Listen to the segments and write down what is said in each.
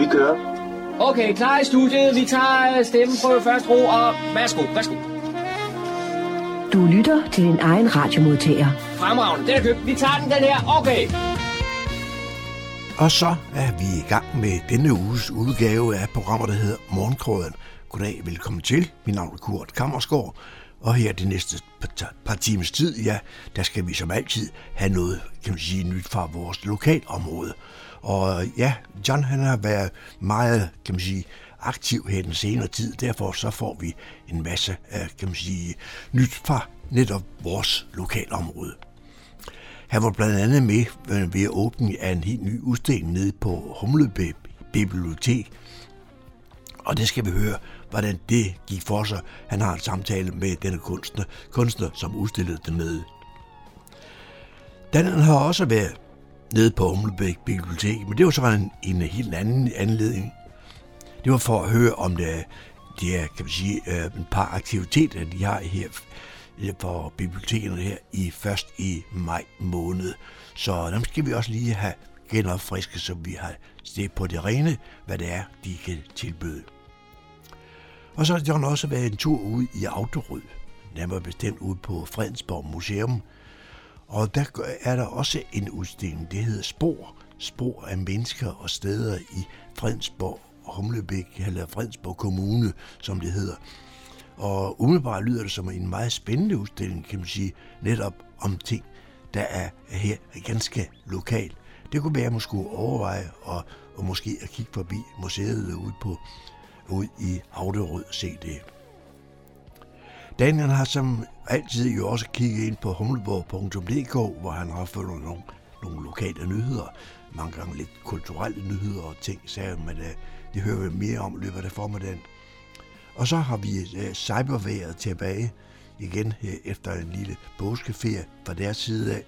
Vi kører. Okay, klar i studiet. Vi tager stemmeprøve først ro, og værsgo, værsgo. Du lytter til din egen radiomodtager. Fremragende, den er købt. Vi tager den, den her. Okay. Og så er vi i gang med denne uges udgave af programmet, der hedder Morgenkrøden. Goddag, velkommen til. Mit navn er Kurt Kammersgaard, og her de næste par, par timers tid, ja, der skal vi som altid have noget, kan man sige, nyt fra vores lokalområde. Og ja, John han har været meget, kan man sige, aktiv her den senere tid. Derfor så får vi en masse, kan man sige, nyt fra netop vores lokalområde. Han var blandt andet med øh, ved åbningen af en helt ny udstilling nede på Humlebæ Bibliotek. Og det skal vi høre, hvordan det gik for sig. Han har en samtale med denne kunstner, kunstner som udstillede dernede. Den har også været nede på Humlebæk Bibliotek, men det var så en, en helt anden anledning. Det var for at høre om det, det er, kan man sige, øh, et par aktiviteter, de har her øh, for bibliotekerne her i først i maj måned. Så dem skal vi også lige have genopfrisket, så vi har set på det rene, hvad det er, de kan tilbyde. Og så har John også været en tur ud i Autorød, nærmere bestemt ude på Fredensborg Museum. Og der er der også en udstilling, det hedder Spor. Spor af mennesker og steder i Fredensborg Humlebæk, eller Fredensborg Kommune, som det hedder. Og umiddelbart lyder det som en meget spændende udstilling, kan man sige, netop om ting, der er her ganske lokalt. Det kunne være, at man skulle overveje og, og måske at kigge forbi museet ude, på ud i Auderød og se det. Daniel har som altid jo også kigget ind på humleborg.dk, hvor han har fundet nogle, nogle lokale nyheder, mange gange lidt kulturelle nyheder og ting, så, men uh, det hører vi mere om løbet af formiddagen. Og så har vi uh, cyberværet tilbage igen uh, efter en lille påskeferie fra deres side af.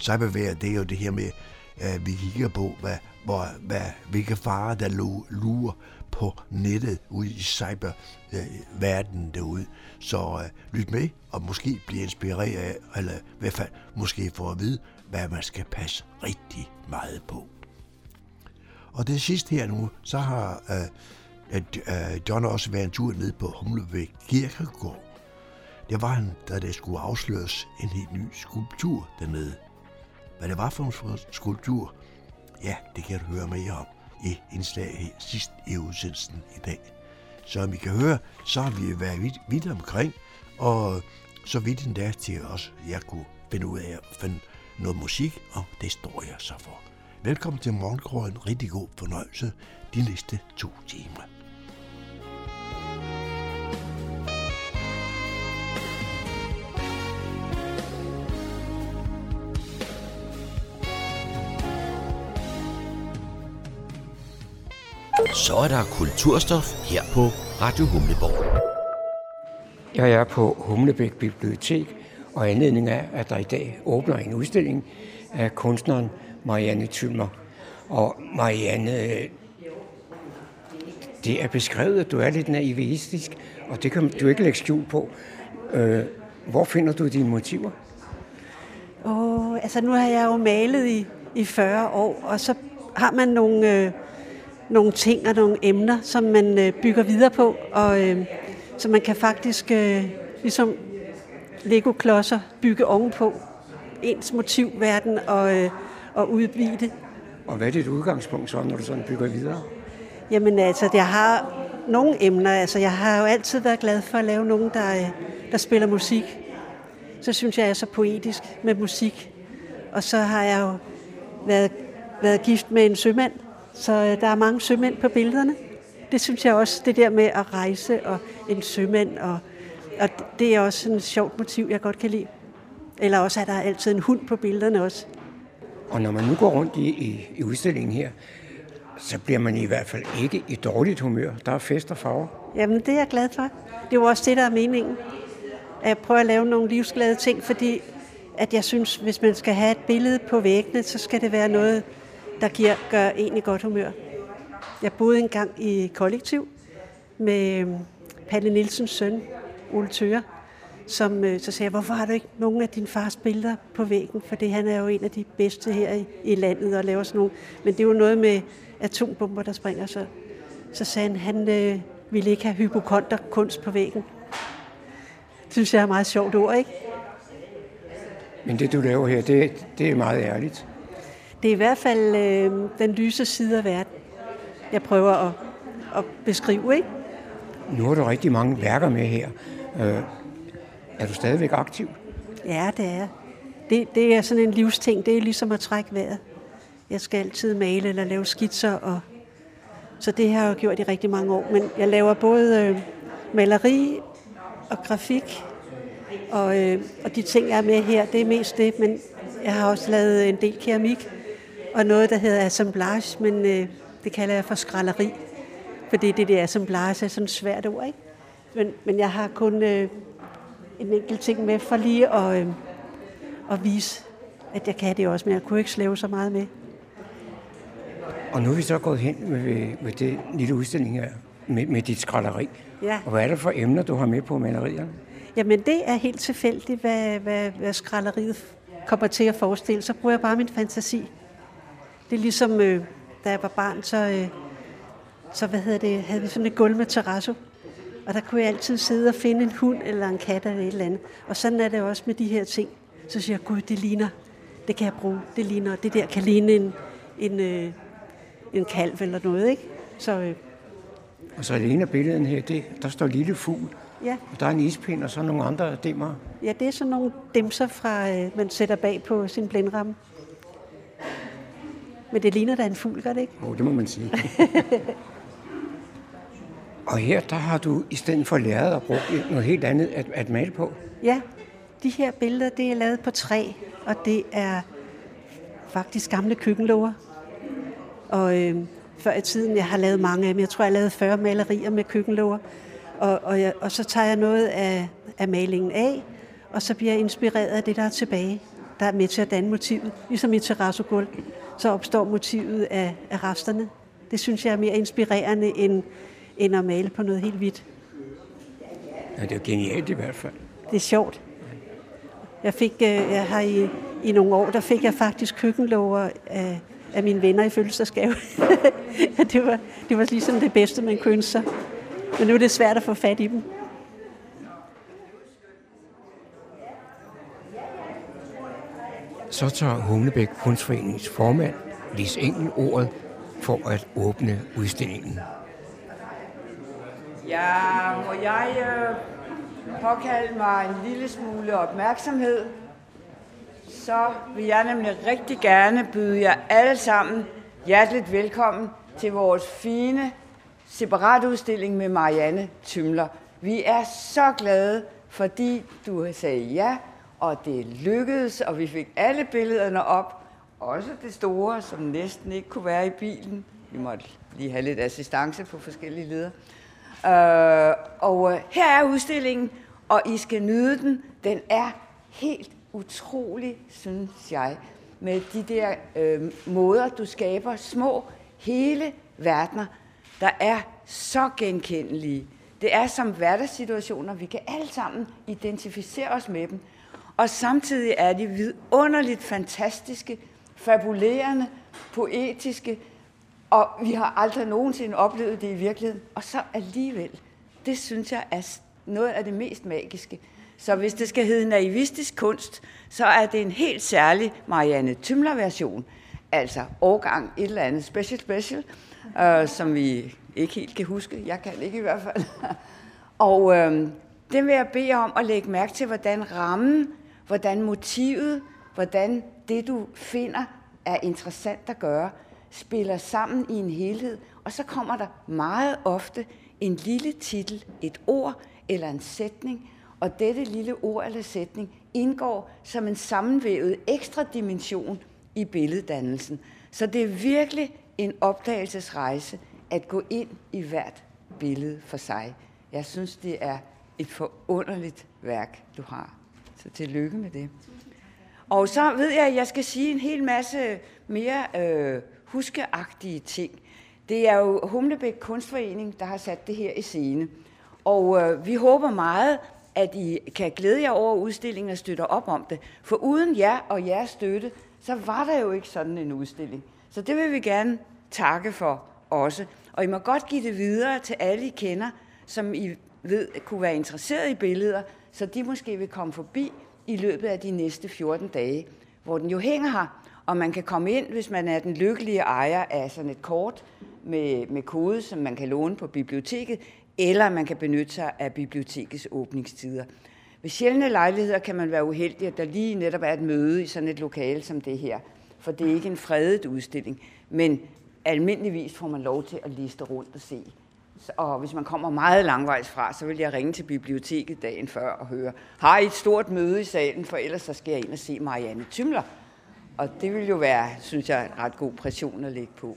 Cyberværet, det er jo det her med, at vi kigger på, hvad, hvor, hvad, hvilke farer, der lurer på nettet ude i cyberverdenen øh, derude. Så øh, lyt med og måske blive inspireret af, eller i hvert fald måske få at vide, hvad man skal passe rigtig meget på. Og det sidste her nu, så har øh, øh, John også været en tur ned på Humlevæk Kirkegård. Det var han, da det skulle afsløres en helt ny skulptur dernede. Hvad det var for en skulptur, ja, det kan du høre mere om i indslag her sidst i udsendelsen i dag. Så som I kan høre, så har vi været vidt, vidt omkring, og så vidt endda til os, jeg kunne finde ud af at finde noget musik, og det står jeg så for. Velkommen til Morgenkrøden. Rigtig god fornøjelse de næste to timer. Så er der kulturstof her på Radio Humleborg. Jeg er på Humlebæk Bibliotek, og anledning er, at der i dag åbner en udstilling af kunstneren Marianne Thymer. Og Marianne, det er beskrevet, at du er lidt naivistisk, og det kan du ikke lægge skjul på. Hvor finder du dine motiver? Oh, altså nu har jeg jo malet i, i 40 år, og så har man nogle... Øh nogle ting og nogle emner, som man øh, bygger videre på, og øh, så man kan faktisk øh, ligesom Lego-klodser bygge ovenpå ens motivverden og, øh, og udvide det. Og hvad er dit udgangspunkt så, når du sådan bygger videre? Jamen altså, jeg har nogle emner. Altså, jeg har jo altid været glad for at lave nogen, der, øh, der spiller musik. Så synes jeg, jeg er så poetisk med musik. Og så har jeg jo været, været gift med en sømand, så øh, der er mange sømænd på billederne. Det synes jeg også, det der med at rejse og en sømand, og, og det er også en sjovt motiv, jeg godt kan lide. Eller også er der altid en hund på billederne også. Og når man nu går rundt i, i, i udstillingen her, så bliver man i hvert fald ikke i dårligt humør. Der er fest og farver. Jamen, det er jeg glad for. Det er jo også det, der er meningen. At jeg prøver at lave nogle livsglade ting, fordi at jeg synes, hvis man skal have et billede på væggene, så skal det være noget, der giver, gør en i godt humør. Jeg boede engang i kollektiv med øhm, Palle Nielsens søn, Ole Tøre, som øh, så sagde hvorfor har du ikke nogen af din fars billeder på væggen? For han er jo en af de bedste her i, i landet og laver sådan nogle. Men det er jo noget med atombomber, der springer. Så, så sagde han, han øh, ville ikke have hypokonterkunst på væggen. Det synes jeg er et meget sjovt ord, ikke? Men det, du laver her, det, det er meget ærligt. Det er i hvert fald øh, den lyse side af verden, jeg prøver at, at beskrive, ikke? Nu har du rigtig mange værker med her. Øh, er du stadigvæk aktiv? Ja, det er det, det er sådan en livsting. Det er ligesom at trække vejret. Jeg skal altid male eller lave skitser. Og, så det har jeg gjort i rigtig mange år. Men jeg laver både øh, maleri og grafik. Og, øh, og de ting, jeg er med her, det er mest det. Men jeg har også lavet en del keramik. Og noget, der hedder assemblage, men øh, det kalder jeg for skralleri. Fordi det der assemblage er sådan et svært ord, ikke? Men, men jeg har kun øh, en enkelt ting med for lige at, øh, at vise, at jeg kan det også, men jeg kunne ikke slæve så meget med. Og nu er vi så gået hen med, med det lille udstilling her, med, med dit skralderi. Ja. Og hvad er det for emner, du har med på malerierne? Jamen det er helt tilfældigt, hvad, hvad, hvad skralderiet kommer til at forestille. Så bruger jeg bare min fantasi. Det er ligesom, øh, da jeg var barn, så, øh, så hvad hedder det, havde vi sådan et gulv med terrasso. Og der kunne jeg altid sidde og finde en hund eller en kat eller et eller andet. Og sådan er det også med de her ting. Så siger jeg, gud, det ligner, det kan jeg bruge. Det ligner, det der kan ligne en, en, øh, en kalv eller noget, ikke? Så, øh, Og så er det ene af billederne her, det, der står lille fugl. ja, Og der er en ispind og så nogle andre dimmer. ja, det er sådan nogle dimser, fra, øh, man sætter bag på sin blindramme. Men det ligner da en fugl, gør det ikke? Oh, det må man sige. og her, der har du i stedet for læret at bruge noget helt andet at, at male på. Ja, de her billeder, det er lavet på træ, og det er faktisk gamle køkkenlåger. Og øh, før i tiden, jeg har lavet mange af dem, jeg tror, jeg har lavet 40 malerier med køkkenlåger. Og, og, jeg, og så tager jeg noget af, af malingen af, og så bliver jeg inspireret af det, der er tilbage, der er med til at danne motivet. Ligesom i terrassogulv, så opstår motivet af, af resterne. Det synes jeg er mere inspirerende, end, end at male på noget helt hvidt. Ja, det er genialt i hvert fald. Det er sjovt. Jeg fik, øh, jeg har i, i nogle år, der fik jeg faktisk køkkenlover af, af mine venner i fødselsdagsgave. det, var, det var ligesom det bedste, man kunne ønske sig. Men nu er det svært at få fat i dem. Så tager Humlebæk Kunstforeningens formand, Lis Engel, ordet for at åbne udstillingen. Ja, må jeg øh, påkalde mig en lille smule opmærksomhed, så vil jeg nemlig rigtig gerne byde jer alle sammen hjerteligt velkommen til vores fine separatudstilling med Marianne Tymler. Vi er så glade, fordi du sagde ja, og det lykkedes, og vi fik alle billederne op. Også det store, som næsten ikke kunne være i bilen. Vi måtte lige have lidt assistance på forskellige leder. Øh, og øh, her er udstillingen, og I skal nyde den. Den er helt utrolig, synes jeg, med de der øh, måder, du skaber små, hele verdener, der er så genkendelige. Det er som hverdagssituationer, vi kan alle sammen identificere os med dem. Og samtidig er de vidunderligt fantastiske, fabulerende, poetiske, og vi har aldrig nogensinde oplevet det i virkeligheden. Og så alligevel, det synes jeg er noget af det mest magiske. Så hvis det skal hedde naivistisk kunst, så er det en helt særlig Marianne Tymler-version. Altså årgang et eller andet special special, øh, som vi ikke helt kan huske. Jeg kan ikke i hvert fald. Og øh, den vil jeg bede om at lægge mærke til, hvordan rammen, hvordan motivet, hvordan det du finder er interessant at gøre, spiller sammen i en helhed, og så kommer der meget ofte en lille titel, et ord eller en sætning, og dette lille ord eller sætning indgår som en sammenvævet ekstra dimension i billeddannelsen. Så det er virkelig en opdagelsesrejse at gå ind i hvert billede for sig. Jeg synes, det er et forunderligt værk, du har. Så tillykke med det. Og så ved jeg, at jeg skal sige en hel masse mere øh, huskeagtige ting. Det er jo Humlebæk Kunstforening, der har sat det her i scene. Og øh, vi håber meget, at I kan glæde jer over udstillingen og støtte op om det. For uden jer og jeres støtte, så var der jo ikke sådan en udstilling. Så det vil vi gerne takke for også. Og I må godt give det videre til alle, I kender, som I ved kunne være interesseret i billeder, så de måske vil komme forbi i løbet af de næste 14 dage, hvor den jo hænger her, og man kan komme ind, hvis man er den lykkelige ejer af sådan et kort med, med kode, som man kan låne på biblioteket, eller man kan benytte sig af bibliotekets åbningstider. Ved sjældne lejligheder kan man være uheldig, at der lige netop er et møde i sådan et lokale som det her, for det er ikke en fredet udstilling, men almindeligvis får man lov til at liste rundt og se. Og hvis man kommer meget langvejs fra, så vil jeg ringe til biblioteket dagen før og høre, har I et stort møde i salen, for ellers så skal jeg ind og se Marianne Tymler. Og det vil jo være, synes jeg, en ret god pression at lægge på.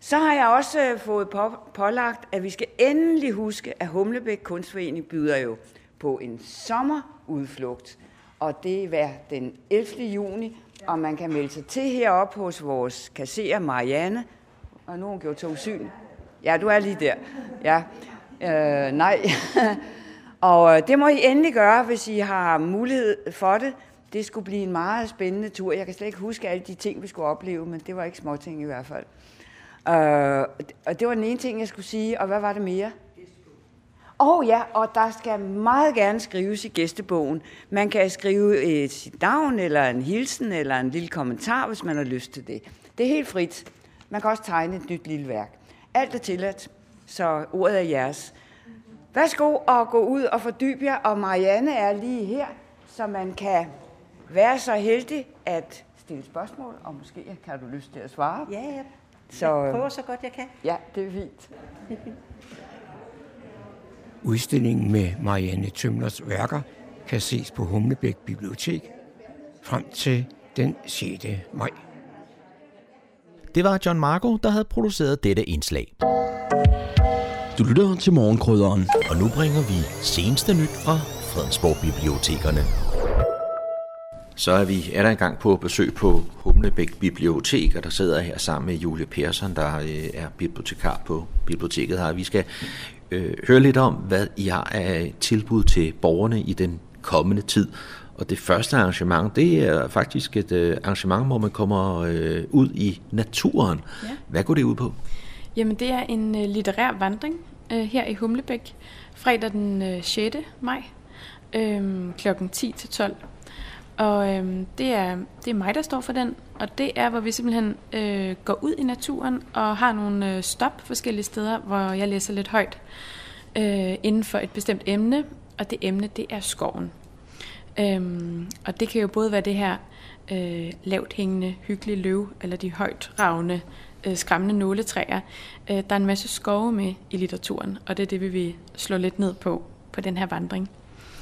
Så har jeg også øh, fået pålagt, at vi skal endelig huske, at Humlebæk Kunstforening byder jo på en sommerudflugt. Og det er hver den 11. juni, og man kan melde sig til heroppe hos vores kasserer Marianne. Og nu har hun gjort to syn. Ja, du er lige der. Ja. Øh, nej. og øh, det må I endelig gøre, hvis I har mulighed for det. Det skulle blive en meget spændende tur. Jeg kan slet ikke huske alle de ting, vi skulle opleve, men det var ikke småting i hvert fald. Øh, og det var den ene ting, jeg skulle sige. Og hvad var det mere? Åh oh, ja, og der skal meget gerne skrives i gæstebogen. Man kan skrive et sit navn, eller en hilsen, eller en lille kommentar, hvis man har lyst til det. Det er helt frit. Man kan også tegne et nyt lille værk. Alt er tilladt, så ordet er jeres. Værsgo og gå ud og fordybe jer, og Marianne er lige her, så man kan være så heldig at stille spørgsmål, og måske kan du lyst til at svare. Ja, ja. Så, jeg prøver så godt jeg kan. Ja, det er fint. Udstillingen med Marianne Tømlers værker kan ses på Humlebæk Bibliotek frem til den 6. maj. Det var John Marco, der havde produceret dette indslag. Du lytter til morgenkrydderen, og nu bringer vi seneste nyt fra Fredensborg Bibliotekerne. Så er vi er der i gang på besøg på Humlebæk Bibliotek, og der sidder her sammen med Julie Persson, der øh, er bibliotekar på biblioteket her. Vi skal øh, høre lidt om, hvad I har af tilbud til borgerne i den kommende tid. Og det første arrangement, det er faktisk et øh, arrangement, hvor man kommer øh, ud i naturen. Ja. Hvad går det ud på? Jamen, det er en øh, litterær vandring øh, her i Humlebæk, fredag den øh, 6. maj, øh, kl. 10 til 12. Og øh, det, er, det er mig, der står for den, og det er, hvor vi simpelthen øh, går ud i naturen og har nogle øh, stop forskellige steder, hvor jeg læser lidt højt øh, inden for et bestemt emne, og det emne, det er skoven. Øhm, og det kan jo både være det her øh, lavt hængende, hyggelige løv, eller de højt ravne, øh, skræmmende nåletræer. Øh, der er en masse skove med i litteraturen, og det er det, vi vil slå lidt ned på på den her vandring.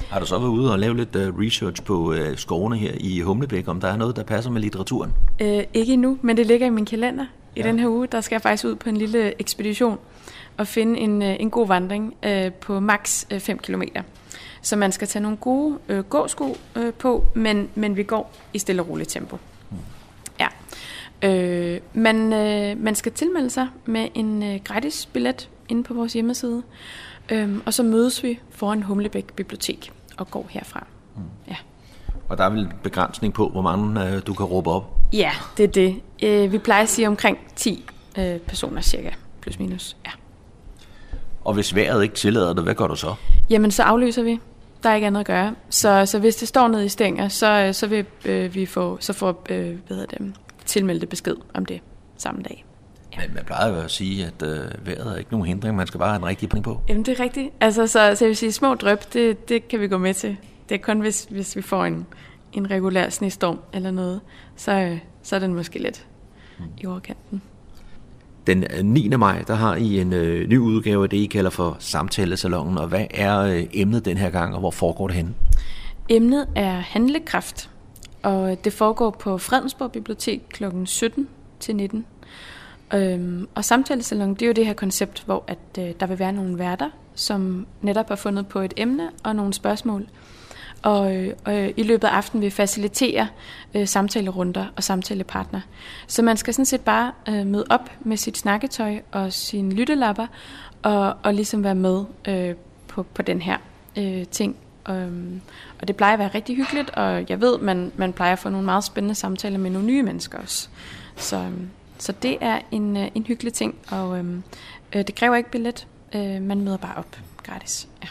Har du så været ude og lave lidt uh, research på uh, skovene her i Humlebæk, om der er noget, der passer med litteraturen? Øh, ikke endnu, men det ligger i min kalender. I ja. den her uge, der skal jeg faktisk ud på en lille ekspedition og finde en, uh, en god vandring uh, på maks 5 km. Så man skal tage nogle gode uh, gåsko uh, på, men, men vi går i stille og roligt tempo. Mm. Ja. Øh, man, øh, man skal tilmelde sig med en øh, gratis billet inde på vores hjemmeside, øh, og så mødes vi foran Humlebæk Bibliotek og går herfra. Mm. Ja. Og der er vel begrænsning på, hvor mange øh, du kan råbe op? Ja, det er det. Øh, vi plejer at sige omkring 10 øh, personer cirka, plus minus. Ja. Og hvis vejret ikke tillader det, hvad gør du så? Jamen, så aflyser vi. Der er ikke andet at gøre. Så, så hvis det står nede i stænger, så, så vil øh, vi få, så får øh, hvad hedder det, tilmeldte besked om det samme dag. Ja. Men man plejer jo at sige, at øh, vejret er ikke nogen hindring, man skal bare have en rigtig point på. Jamen det er rigtigt. Altså, så, så jeg vil sige, små drøb, det, det kan vi gå med til. Det er kun, hvis, hvis vi får en, en regulær snestorm eller noget, så, øh, så er den måske lidt mm. i overkanten. Den øh, 9. Maj, der har I en øh, ny udgave af det, I kalder for Samtalesalongen. Og hvad er øh, emnet den her gang, og hvor foregår det henne? Emnet er handlekraft, og det foregår på Fredensborg Bibliotek kl. 17 til 19. Øhm, og samtalesalon, det er jo det her koncept, hvor at, øh, der vil være nogle værter, som netop har fundet på et emne og nogle spørgsmål. Og, øh, og i løbet af aftenen vil facilitere øh, samtalerunder og samtalepartner. Så man skal sådan set bare øh, møde op med sit snakketøj og sine lyttelapper og, og ligesom være med øh, på, på den her øh, ting øhm, og det plejer at være rigtig hyggeligt, og jeg ved, man, man plejer at få nogle meget spændende samtaler med nogle nye mennesker også. Så, øhm, så det er en, øh, en hyggelig ting, og øhm, øh, det kræver ikke billet. Øh, man møder bare op gratis. Ja.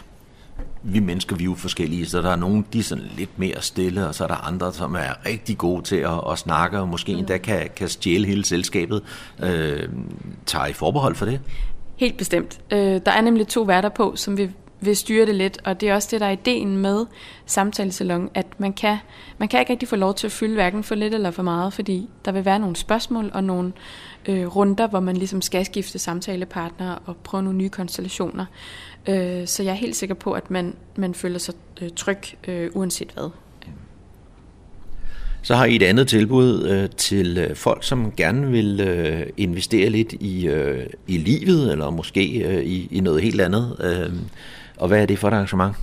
Vi mennesker, vi er jo forskellige, så der er nogen, de er sådan lidt mere stille, og så er der andre, som er rigtig gode til at, at snakke, og måske endda kan, kan stjæle hele selskabet. Øh, tager I forbehold for det? Helt bestemt. Øh, der er nemlig to værter på, som vi vil styre det lidt, og det er også det, der er ideen med samtalesalon, at man kan, man kan ikke rigtig få lov til at fylde hverken for lidt eller for meget, fordi der vil være nogle spørgsmål og nogle øh, runder, hvor man ligesom skal skifte samtalepartnere og prøve nogle nye konstellationer. Øh, så jeg er helt sikker på, at man, man føler sig øh, tryg, øh, uanset hvad. Så har I et andet tilbud øh, til øh, folk, som gerne vil øh, investere lidt i, øh, i livet, eller måske øh, i, i noget helt andet. Øh, og hvad er det for et arrangement?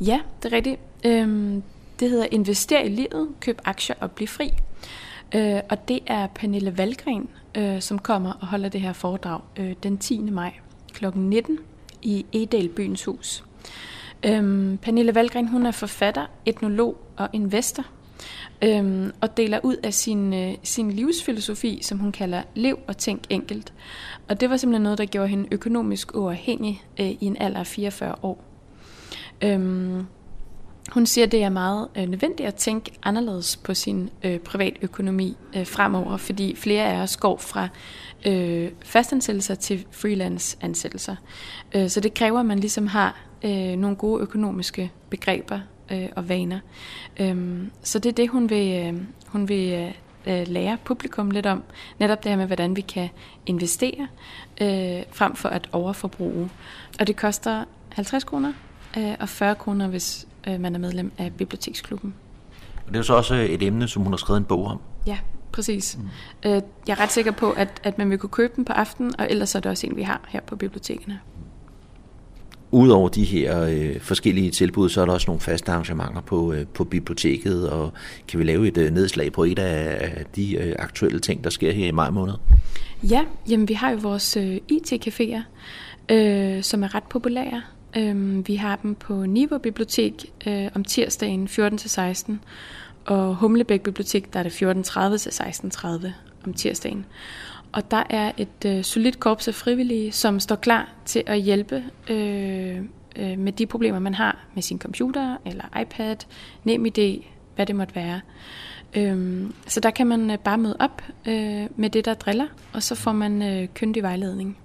Ja, det er rigtigt. Øhm, det hedder Invester i livet, køb aktier og bliv fri. Øh, og det er Pernille Valgren, øh, som kommer og holder det her foredrag øh, den 10. maj kl. 19 i Edal Byens Hus. Øhm, Pernille Valgren, hun er forfatter, etnolog og investor, øhm, og deler ud af sin, øh, sin livsfilosofi, som hun kalder Lev og tænk enkelt. Og det var simpelthen noget, der gjorde hende økonomisk uafhængig øh, i en alder af 44 år. Øhm, hun siger, at det er meget øh, nødvendigt at tænke anderledes på sin øh, privatøkonomi øh, fremover, fordi flere af os går fra øh, fastansættelser til freelance-ansættelser. Øh, så det kræver, at man ligesom har øh, nogle gode økonomiske begreber øh, og vaner. Øh, så det er det, hun vil, øh, hun vil øh, lære publikum lidt om. Netop det her med, hvordan vi kan investere øh, frem for at overforbruge. Og det koster 50 kroner øh, og 40 kroner, hvis øh, man er medlem af biblioteksklubben. Og det er jo så også et emne, som hun har skrevet en bog om. Ja, præcis. Mm. Øh, jeg er ret sikker på, at, at man vil kunne købe den på aftenen, og ellers er det også en, vi har her på bibliotekerne. Udover de her øh, forskellige tilbud, så er der også nogle faste arrangementer på, øh, på biblioteket, og kan vi lave et øh, nedslag på et af, de øh, aktuelle ting, der sker her i maj måned? Ja, jamen vi har jo vores øh, IT-caféer, øh, som er ret populære. Øh, vi har dem på Niveau Bibliotek øh, om tirsdagen 14-16, og Humlebæk Bibliotek, der er det 14.30 til 16.30 om tirsdagen. Og der er et øh, solidt korps af frivillige, som står klar til at hjælpe øh, øh, med de problemer, man har med sin computer eller iPad, NemID, hvad det måtte være. Øh, så der kan man øh, bare møde op øh, med det, der driller, og så får man øh, kyndig vejledning.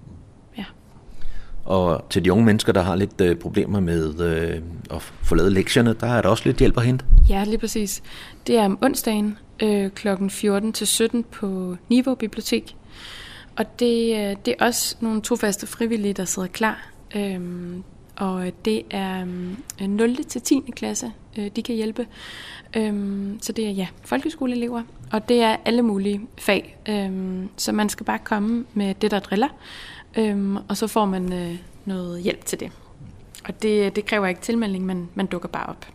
Og til de unge mennesker, der har lidt øh, problemer med øh, at få lavet lektierne, der er der også lidt hjælp at hente. Ja, lige præcis. Det er om onsdagen øh, kl. 14 til 17 på Niveau Bibliotek. Og det, øh, det er også nogle tofaste frivillige, der sidder klar. Øhm, og det er øh, 0. til 10. klasse, øh, de kan hjælpe. Øhm, så det er ja, folkeskoleelever, og det er alle mulige fag. Øhm, så man skal bare komme med det, der driller, øhm, og så får man øh, noget hjælp til det. Og det, øh, det kræver ikke tilmelding, men man dukker bare op.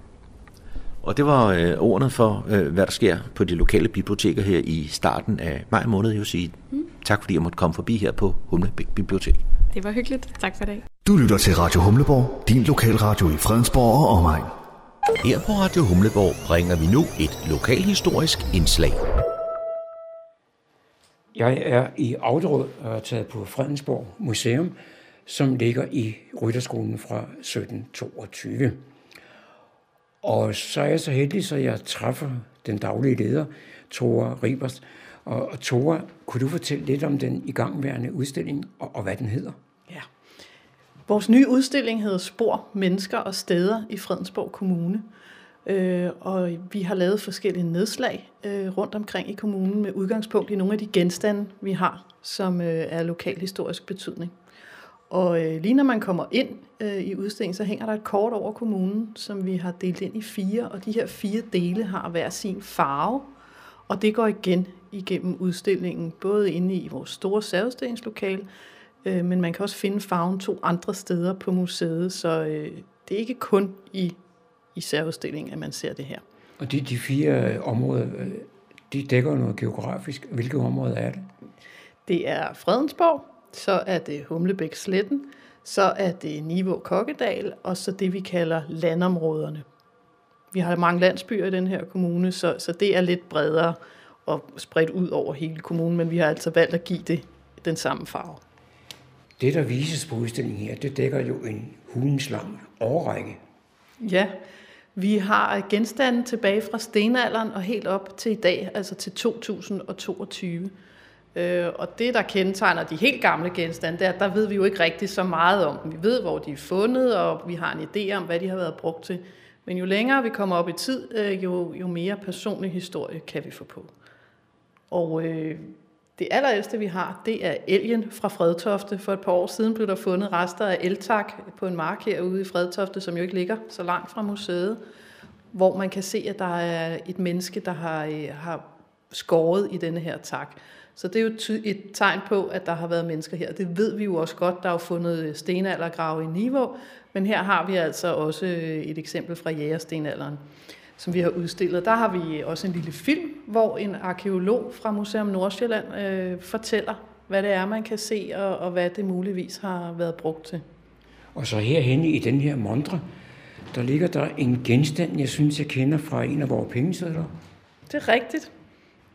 Og det var øh, ordene for, øh, hvad der sker på de lokale biblioteker her i starten af maj måned. Jeg vil sige mm. tak, fordi jeg måtte komme forbi her på Humlebæk Bibliotek. Det var hyggeligt. Tak for det. Du lytter til Radio Humleborg, din lokalradio i Fredensborg og omegn. Her på Radio Humleborg bringer vi nu et lokalhistorisk indslag. Jeg er i Auderød og er taget på Fredensborg Museum, som ligger i Rytterskolen fra 1722. Og så er jeg så heldig, så jeg træffer den daglige leder, Tore Ribers. Og Tore, kunne du fortælle lidt om den igangværende udstilling, og, og hvad den hedder? Ja. Vores nye udstilling hedder Spor, Mennesker og Steder i Fredensborg Kommune. Øh, og vi har lavet forskellige nedslag øh, rundt omkring i kommunen med udgangspunkt i nogle af de genstande, vi har, som øh, er lokalhistorisk betydning. Og øh, lige når man kommer ind øh, i udstillingen, så hænger der et kort over kommunen, som vi har delt ind i fire, og de her fire dele har hver sin farve, og det går igen igennem udstillingen, både inde i vores store særudstillingslokale, øh, men man kan også finde farven to andre steder på museet, så øh, det er ikke kun i, i særudstillingen, at man ser det her. Og de, de fire områder, øh, de dækker noget geografisk. Hvilke områder er det? Det er Fredensborg, så er det Humlebæk Sletten, Så er det Niveau Kokkedal, og så det, vi kalder landområderne. Vi har mange landsbyer i den her kommune, så, så det er lidt bredere og spredt ud over hele kommunen, men vi har altså valgt at give det den samme farve. Det, der vises på udstillingen her, det dækker jo en hulens lang årrække. Ja, vi har genstande tilbage fra stenalderen og helt op til i dag, altså til 2022. Øh, og det, der kendetegner de helt gamle genstande, det er, at der ved vi jo ikke rigtig så meget om dem. Vi ved, hvor de er fundet, og vi har en idé om, hvad de har været brugt til. Men jo længere vi kommer op i tid, øh, jo, jo mere personlig historie kan vi få på. Og øh, det allerældste, vi har, det er elgen fra Fredtofte. For et par år siden blev der fundet rester af eltak på en mark herude i Fredtofte, som jo ikke ligger så langt fra museet, hvor man kan se, at der er et menneske, der har, øh, har skåret i denne her tak. Så det er jo et tegn på, at der har været mennesker her. Det ved vi jo også godt. Der er jo fundet stenaldergrave i Niveau, men her har vi altså også et eksempel fra jægerstenalderen som vi har udstillet. Der har vi også en lille film, hvor en arkeolog fra Museum Nordsjælland øh, fortæller, hvad det er, man kan se, og, og hvad det muligvis har været brugt til. Og så herhenne i den her montre, der ligger der en genstand, jeg synes, jeg kender fra en af vores pengesedler. Det er rigtigt.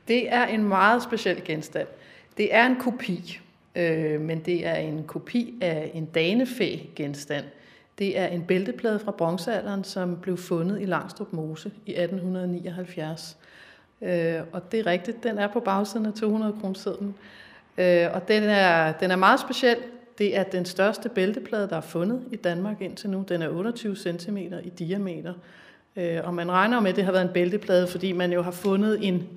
Det er en meget speciel genstand. Det er en kopi, øh, men det er en kopi af en danefæ-genstand. Det er en bælteplade fra bronzealderen, som blev fundet i Langstrup Mose i 1879. Øh, og det er rigtigt, den er på bagsiden af 200 kronersedlen. Øh, og den er, den er meget speciel. Det er den største bælteplade, der er fundet i Danmark indtil nu. Den er 28 cm i diameter. Øh, og man regner med, at det har været en bælteplade, fordi man jo har fundet en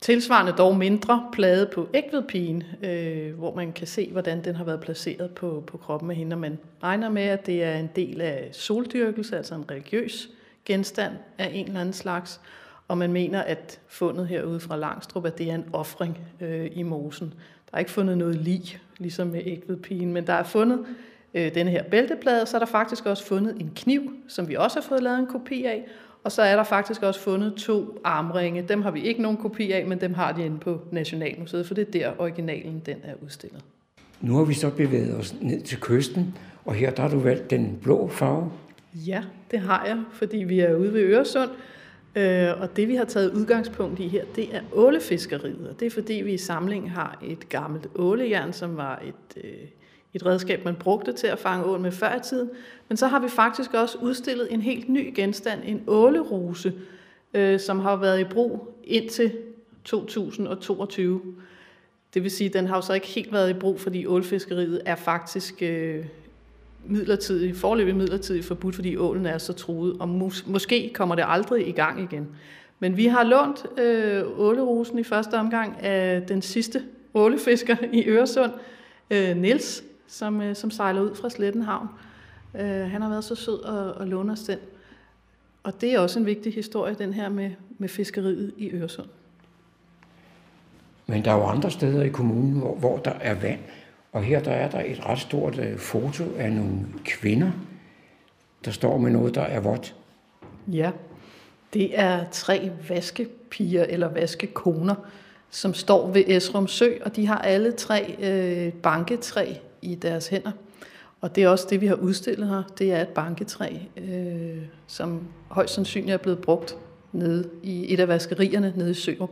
Tilsvarende dog mindre plade på ægvedpigen, øh, hvor man kan se, hvordan den har været placeret på, på kroppen af hende. Og man regner med, at det er en del af soldyrkelse, altså en religiøs genstand af en eller anden slags. Og man mener, at fundet herude fra Langstrup, at det er en offring øh, i mosen. Der er ikke fundet noget lig, ligesom med ægvedpigen, men der er fundet øh, denne her bælteplade, så er der faktisk også fundet en kniv, som vi også har fået lavet en kopi af, og så er der faktisk også fundet to armringe. Dem har vi ikke nogen kopi af, men dem har de inde på Nationalmuseet, for det er der originalen den er udstillet. Nu har vi så bevæget os ned til kysten, og her der har du valgt den blå farve. Ja, det har jeg, fordi vi er ude ved Øresund, øh, og det vi har taget udgangspunkt i her, det er ålefiskeriet. Og det er fordi vi i samlingen har et gammelt ålejern, som var et øh, et redskab, man brugte til at fange ål med før i tiden. Men så har vi faktisk også udstillet en helt ny genstand, en ålerose, øh, som har været i brug indtil 2022. Det vil sige, at den har jo så ikke helt været i brug, fordi ålfiskeriet er faktisk øh, midlertidigt, forløbig midlertidigt forbudt, fordi ålen er så truet, og mås- måske kommer det aldrig i gang igen. Men vi har lånt øh, ålerosen i første omgang af den sidste ålefisker i Øresund, øh, Nils, som, øh, som sejler ud fra Slettenhavn. Øh, han har været så sød at, at låne os den. Og det er også en vigtig historie, den her med, med fiskeriet i Øresund. Men der er jo andre steder i kommunen, hvor, hvor der er vand. Og her der er der et ret stort øh, foto af nogle kvinder, der står med noget, der er vådt. Ja, det er tre vaskepiger eller vaskekoner, som står ved Esrum Sø, og de har alle tre øh, banketræ i deres hænder. Og det er også det, vi har udstillet her. Det er et banketræ, øh, som højst sandsynligt er blevet brugt nede i et af vaskerierne nede i Sørup.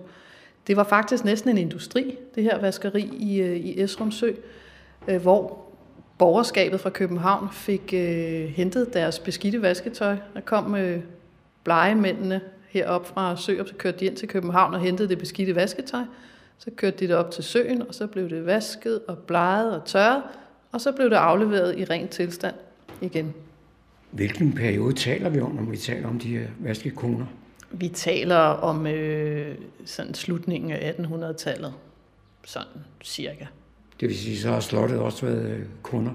Det var faktisk næsten en industri, det her vaskeri i, øh, i Esrum Sø, øh, hvor borgerskabet fra København fik øh, hentet deres beskidte vasketøj. Der kom øh, blegemændene herop fra Sørup, så kørte de ind til København og hentede det beskidte vasketøj. Så kørte de det op til søen, og så blev det vasket og bleget og tørret, og så blev det afleveret i ren tilstand igen. Hvilken periode taler vi om, når vi taler om de her vaskekoner? Vi taler om øh, sådan slutningen af 1800-tallet, sådan cirka. Det vil sige, så har slottet også været øh, kunder?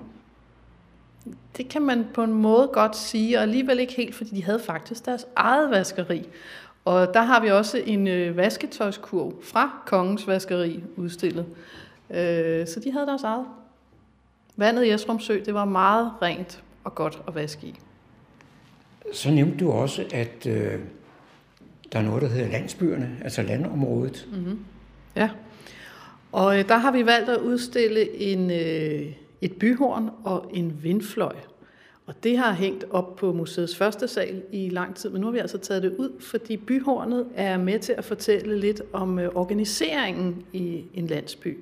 Det kan man på en måde godt sige, og alligevel ikke helt, fordi de havde faktisk deres eget vaskeri. Og der har vi også en øh, vasketøjskurv fra Kongens Vaskeri udstillet. Øh, så de havde deres eget. Vandet i Esrum Sø, det var meget rent og godt at vaske i. Så nævnte du også, at øh, der er noget, der hedder landsbyerne, altså landområdet. Mm-hmm. Ja, og øh, der har vi valgt at udstille en, øh, et byhorn og en vindfløj. Og det har hængt op på museets første sal i lang tid, men nu har vi altså taget det ud, fordi byhornet er med til at fortælle lidt om øh, organiseringen i en landsby.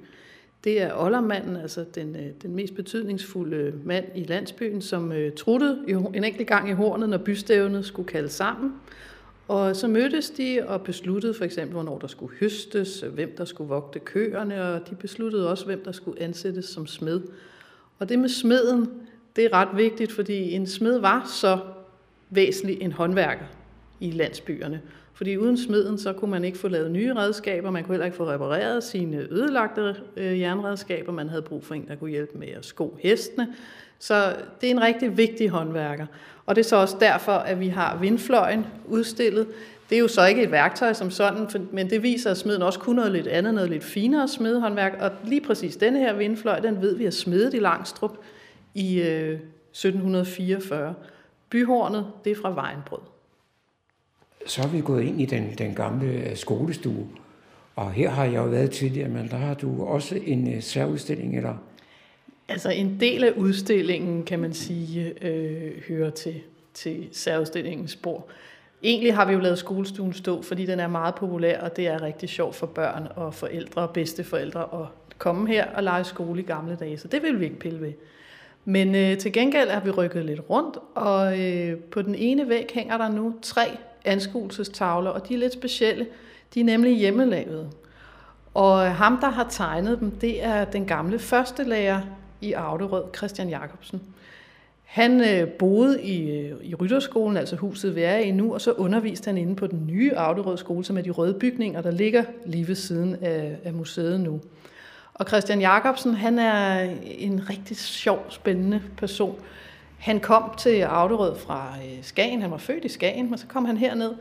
Det er oldermanden, altså den, øh, den mest betydningsfulde mand i landsbyen, som øh, truttede en enkelt gang i hornet, når bystævnet skulle kaldes sammen. Og så mødtes de og besluttede for eksempel, hvornår der skulle høstes, hvem der skulle vogte køerne, og de besluttede også, hvem der skulle ansættes som smed. Og det med smeden, det er ret vigtigt, fordi en smed var så væsentlig en håndværker i landsbyerne. Fordi uden smeden, så kunne man ikke få lavet nye redskaber, man kunne heller ikke få repareret sine ødelagte øh, jernredskaber, man havde brug for en, der kunne hjælpe med at sko hestene. Så det er en rigtig vigtig håndværker. Og det er så også derfor, at vi har vindfløjen udstillet. Det er jo så ikke et værktøj som sådan, men det viser, at smeden også kunne noget lidt andet, noget lidt finere smedehåndværk. Og lige præcis denne her vindfløj, den ved vi er smedet i Langstrup i øh, 1744. Byhornet, det er fra Vejenbrød. Så er vi gået ind i den, den gamle øh, skolestue, og her har jeg jo været tidligere, men der har du også en øh, særudstilling, eller? Altså en del af udstillingen, kan man sige, øh, hører til, til særudstillingens spor. Egentlig har vi jo lavet skolestuen stå, fordi den er meget populær, og det er rigtig sjovt for børn og forældre og bedsteforældre at komme her og lege skole i gamle dage, så det vil vi ikke pille ved. Men øh, til gengæld har vi rykket lidt rundt, og øh, på den ene væg hænger der nu tre anskuelsestavler, og de er lidt specielle. De er nemlig hjemmelavede. Og ham, der har tegnet dem, det er den gamle førstelærer i Auderød, Christian Jacobsen. Han øh, boede i, øh, i Rytterskolen, altså huset vi er i nu, og så underviste han inde på den nye Auderød skole, som er de røde bygninger, der ligger lige ved siden af, af museet nu. Og Christian Jacobsen, han er en rigtig sjov, spændende person. Han kom til Auderød fra øh, Skagen, han var født i Skagen, men så kom han herned,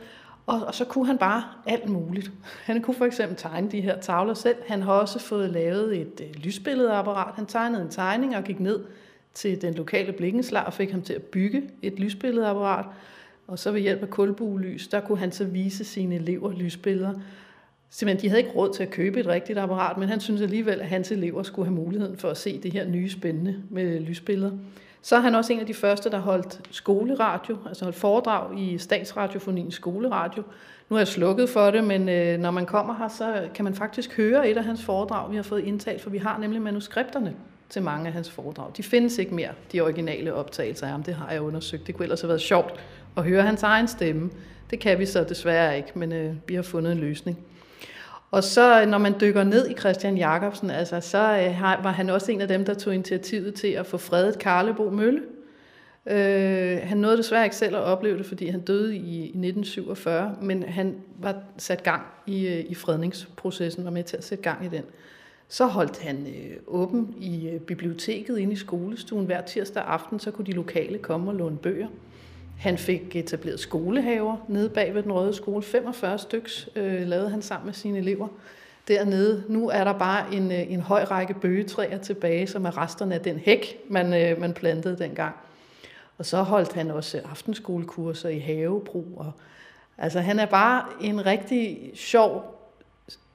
og, og så kunne han bare alt muligt. Han kunne for eksempel tegne de her tavler selv. Han har også fået lavet et øh, lysbilledeapparat. Han tegnede en tegning og gik ned til den lokale blikkenslag og fik ham til at bygge et lysbilledeapparat. Og så ved hjælp af kulbuelys, der kunne han så vise sine elever lysbilleder. Simpelthen, de havde ikke råd til at købe et rigtigt apparat, men han synes alligevel, at hans elever skulle have muligheden for at se det her nye spændende med lysbilleder. Så er han også en af de første, der holdt skoleradio, altså holdt foredrag i Statsradiofoniens skoleradio. Nu er jeg slukket for det, men øh, når man kommer her, så kan man faktisk høre et af hans foredrag, vi har fået indtalt, for vi har nemlig manuskripterne til mange af hans foredrag. De findes ikke mere, de originale optagelser af ham. Det har jeg undersøgt. Det kunne ellers have været sjovt at høre hans egen stemme. Det kan vi så desværre ikke, men øh, vi har fundet en løsning. Og så når man dykker ned i Christian Jacobsen, altså, så øh, var han også en af dem, der tog initiativet til at få fredet Karlebo Mølle. Øh, han nåede desværre ikke selv at opleve det, fordi han døde i, i 1947, men han var sat gang i, øh, i fredningsprocessen, var med til at sætte gang i den. Så holdt han øh, åben i øh, biblioteket inde i skolestuen hver tirsdag aften, så kunne de lokale komme og låne bøger. Han fik etableret skolehaver nede bag ved den røde skole. 45 styks øh, lavede han sammen med sine elever dernede. Nu er der bare en, øh, en høj række bøgetræer tilbage, som er resterne af den hæk, man, øh, man plantede dengang. Og så holdt han også øh, aftenskolekurser i havebrug. Og, altså han er bare en rigtig sjov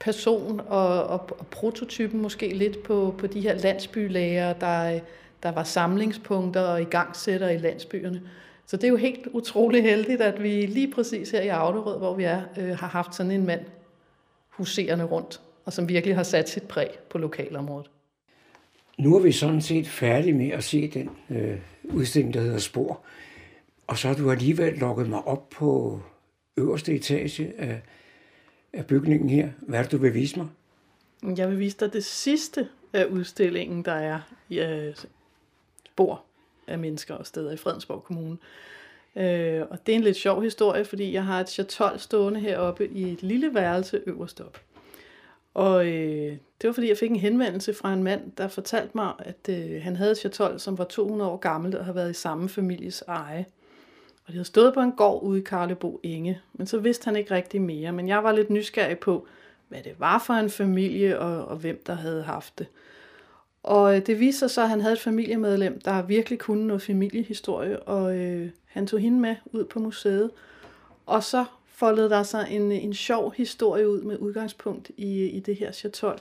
person og, og, og prototypen måske lidt på, på de her landsbylæger, der, der var samlingspunkter og igangsætter i landsbyerne. Så det er jo helt utrolig heldigt, at vi lige præcis her i Auderød, hvor vi er, øh, har haft sådan en mand huserende rundt, og som virkelig har sat sit præg på lokalområdet. Nu er vi sådan set færdige med at se den øh, udstilling, der hedder Spor. Og så har du alligevel lukket mig op på øverste etage af, af bygningen her. Hvad er det, du vil vise mig? Jeg vil vise dig det sidste af udstillingen, der er i øh, Spor af mennesker og steder i Fredensborg Kommune. Øh, og det er en lidt sjov historie, fordi jeg har et chatol stående heroppe i et lille værelse øverst op. Og øh, det var fordi, jeg fik en henvendelse fra en mand, der fortalte mig, at øh, han havde et chatol, som var 200 år gammelt og havde været i samme families eje. Og det havde stået på en gård ude i Karlebo Inge, men så vidste han ikke rigtig mere. Men jeg var lidt nysgerrig på, hvad det var for en familie og, og hvem der havde haft det. Og øh, det viste sig så, at han havde et familiemedlem, der virkelig kunne noget familiehistorie, og øh, han tog hende med ud på museet. Og så foldede der sig en, øh, en sjov historie ud med udgangspunkt i, øh, i det her chatol.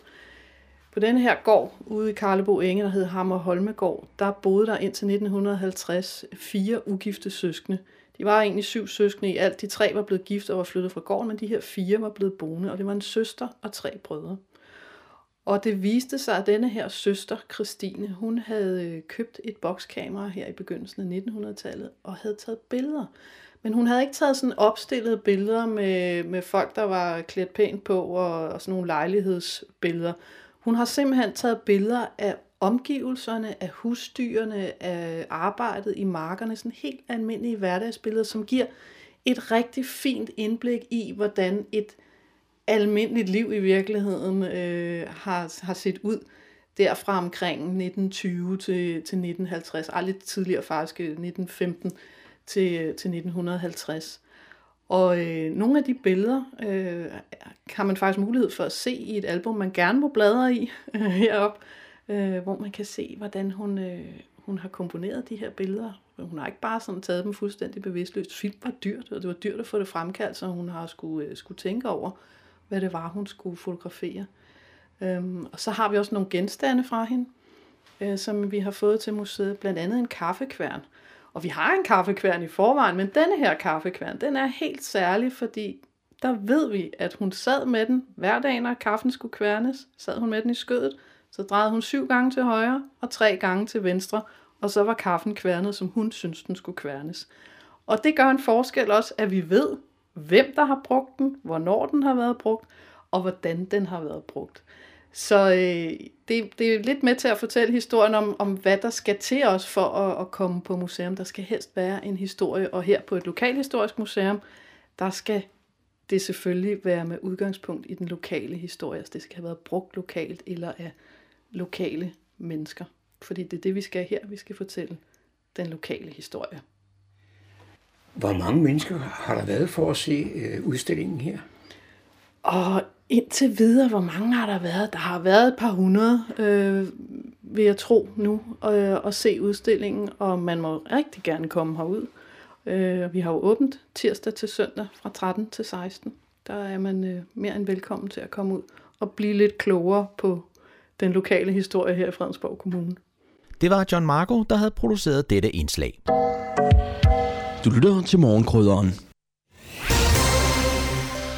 På denne her gård ude i Karlebo Enge, der hed Hammer Holmegård, der boede der indtil 1950 fire ugifte søskende. De var egentlig syv søskende i alt. De tre var blevet gift og var flyttet fra gården, men de her fire var blevet boende, og det var en søster og tre brødre. Og det viste sig, at denne her søster, Christine, hun havde øh, købt et bokskamera her i begyndelsen af 1900-tallet og havde taget billeder. Men hun havde ikke taget sådan opstillede billeder med, med folk, der var klædt pænt på og, og sådan nogle lejlighedsbilleder. Hun har simpelthen taget billeder af omgivelserne, af husdyrene, af arbejdet i markerne, sådan helt almindelige hverdagsbilleder, som giver et rigtig fint indblik i, hvordan et almindeligt liv i virkeligheden øh, har, har set ud derfra omkring 1920 til, til 1950, ej lidt tidligere faktisk, øh, 1915 til, øh, til 1950. Og øh, nogle af de billeder øh, har man faktisk mulighed for at se i et album, man gerne må bladre i øh, heroppe, øh, hvor man kan se, hvordan hun, øh, hun har komponeret de her billeder. Hun har ikke bare sådan taget dem fuldstændig bevidstløst. Film var dyrt, og det var dyrt at få det fremkaldt, så hun har skulle, øh, skulle tænke over, hvad det var, hun skulle fotografere. Øhm, og så har vi også nogle genstande fra hende, øh, som vi har fået til museet, blandt andet en kaffekværn. Og vi har en kaffekværn i forvejen, men denne her kaffekværn, den er helt særlig, fordi der ved vi, at hun sad med den hver dag, når kaffen skulle kværnes. Sad hun med den i skødet, så drejede hun syv gange til højre og tre gange til venstre, og så var kaffen kværnet, som hun syntes, den skulle kværnes. Og det gør en forskel også, at vi ved, hvem der har brugt den, hvornår den har været brugt, og hvordan den har været brugt. Så øh, det, det er lidt med til at fortælle historien om, om hvad der skal til os for at, at komme på museum. Der skal helst være en historie, og her på et lokalhistorisk museum, der skal det selvfølgelig være med udgangspunkt i den lokale historie. Altså det skal have været brugt lokalt eller af lokale mennesker. Fordi det er det, vi skal her. Vi skal fortælle den lokale historie. Hvor mange mennesker har der været for at se øh, udstillingen her? Og indtil videre, hvor mange har der været? Der har været et par hundrede, øh, vil jeg tro nu, øh, at se udstillingen, og man må rigtig gerne komme herud. Øh, vi har jo åbent tirsdag til søndag fra 13 til 16. Der er man øh, mere end velkommen til at komme ud og blive lidt klogere på den lokale historie her i Fredensborg Kommune. Det var John Marco, der havde produceret dette indslag. Du lytter til morgenkrydderen.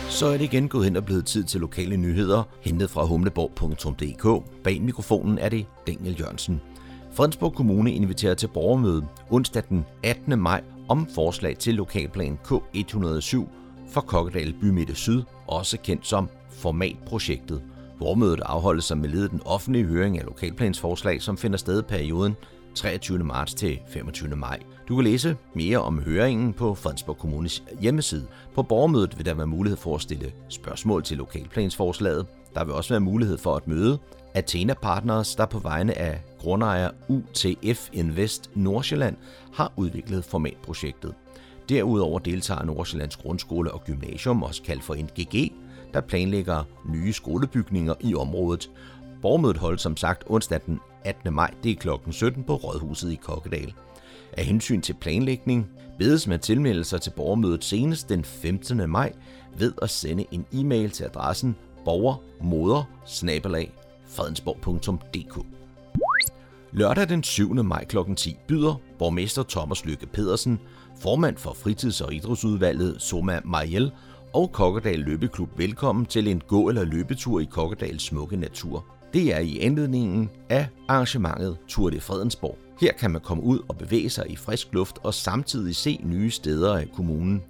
Så er det igen gået hen og blevet tid til lokale nyheder, hentet fra humleborg.dk. Bag mikrofonen er det Daniel Jørgensen. Fredensborg Kommune inviterer til borgermøde onsdag den 18. maj om forslag til lokalplan K107 for Kokkedal Bymidte Syd, også kendt som Formatprojektet. Borgermødet afholdes som med ledet den offentlige høring af lokalplansforslag, som finder sted i perioden 23. marts til 25. maj. Du kan læse mere om høringen på Fredensborg Kommunes hjemmeside. På borgermødet vil der være mulighed for at stille spørgsmål til lokalplansforslaget. Der vil også være mulighed for at møde Athena Partners, der på vegne af grundejer UTF Invest Nordsjælland har udviklet formatprojektet. Derudover deltager Nordsjællands Grundskole og Gymnasium, også kaldt for NGG, der planlægger nye skolebygninger i området. Borgmødet holdes som sagt onsdag den 18. maj, det er kl. 17 på Rådhuset i Kokkedal. Af hensyn til planlægning bedes man tilmelde sig til borgermødet senest den 15. maj ved at sende en e-mail til adressen borgermoder fredensborg.dk. Lørdag den 7. maj kl. 10 byder borgmester Thomas Lykke Pedersen, formand for fritids- og idrætsudvalget Soma Mariel og Kokkedal Løbeklub velkommen til en gå- eller løbetur i Kokkedals smukke natur. Det er i anledningen af arrangementet Tour de Fredensborg. Her kan man komme ud og bevæge sig i frisk luft og samtidig se nye steder af kommunen.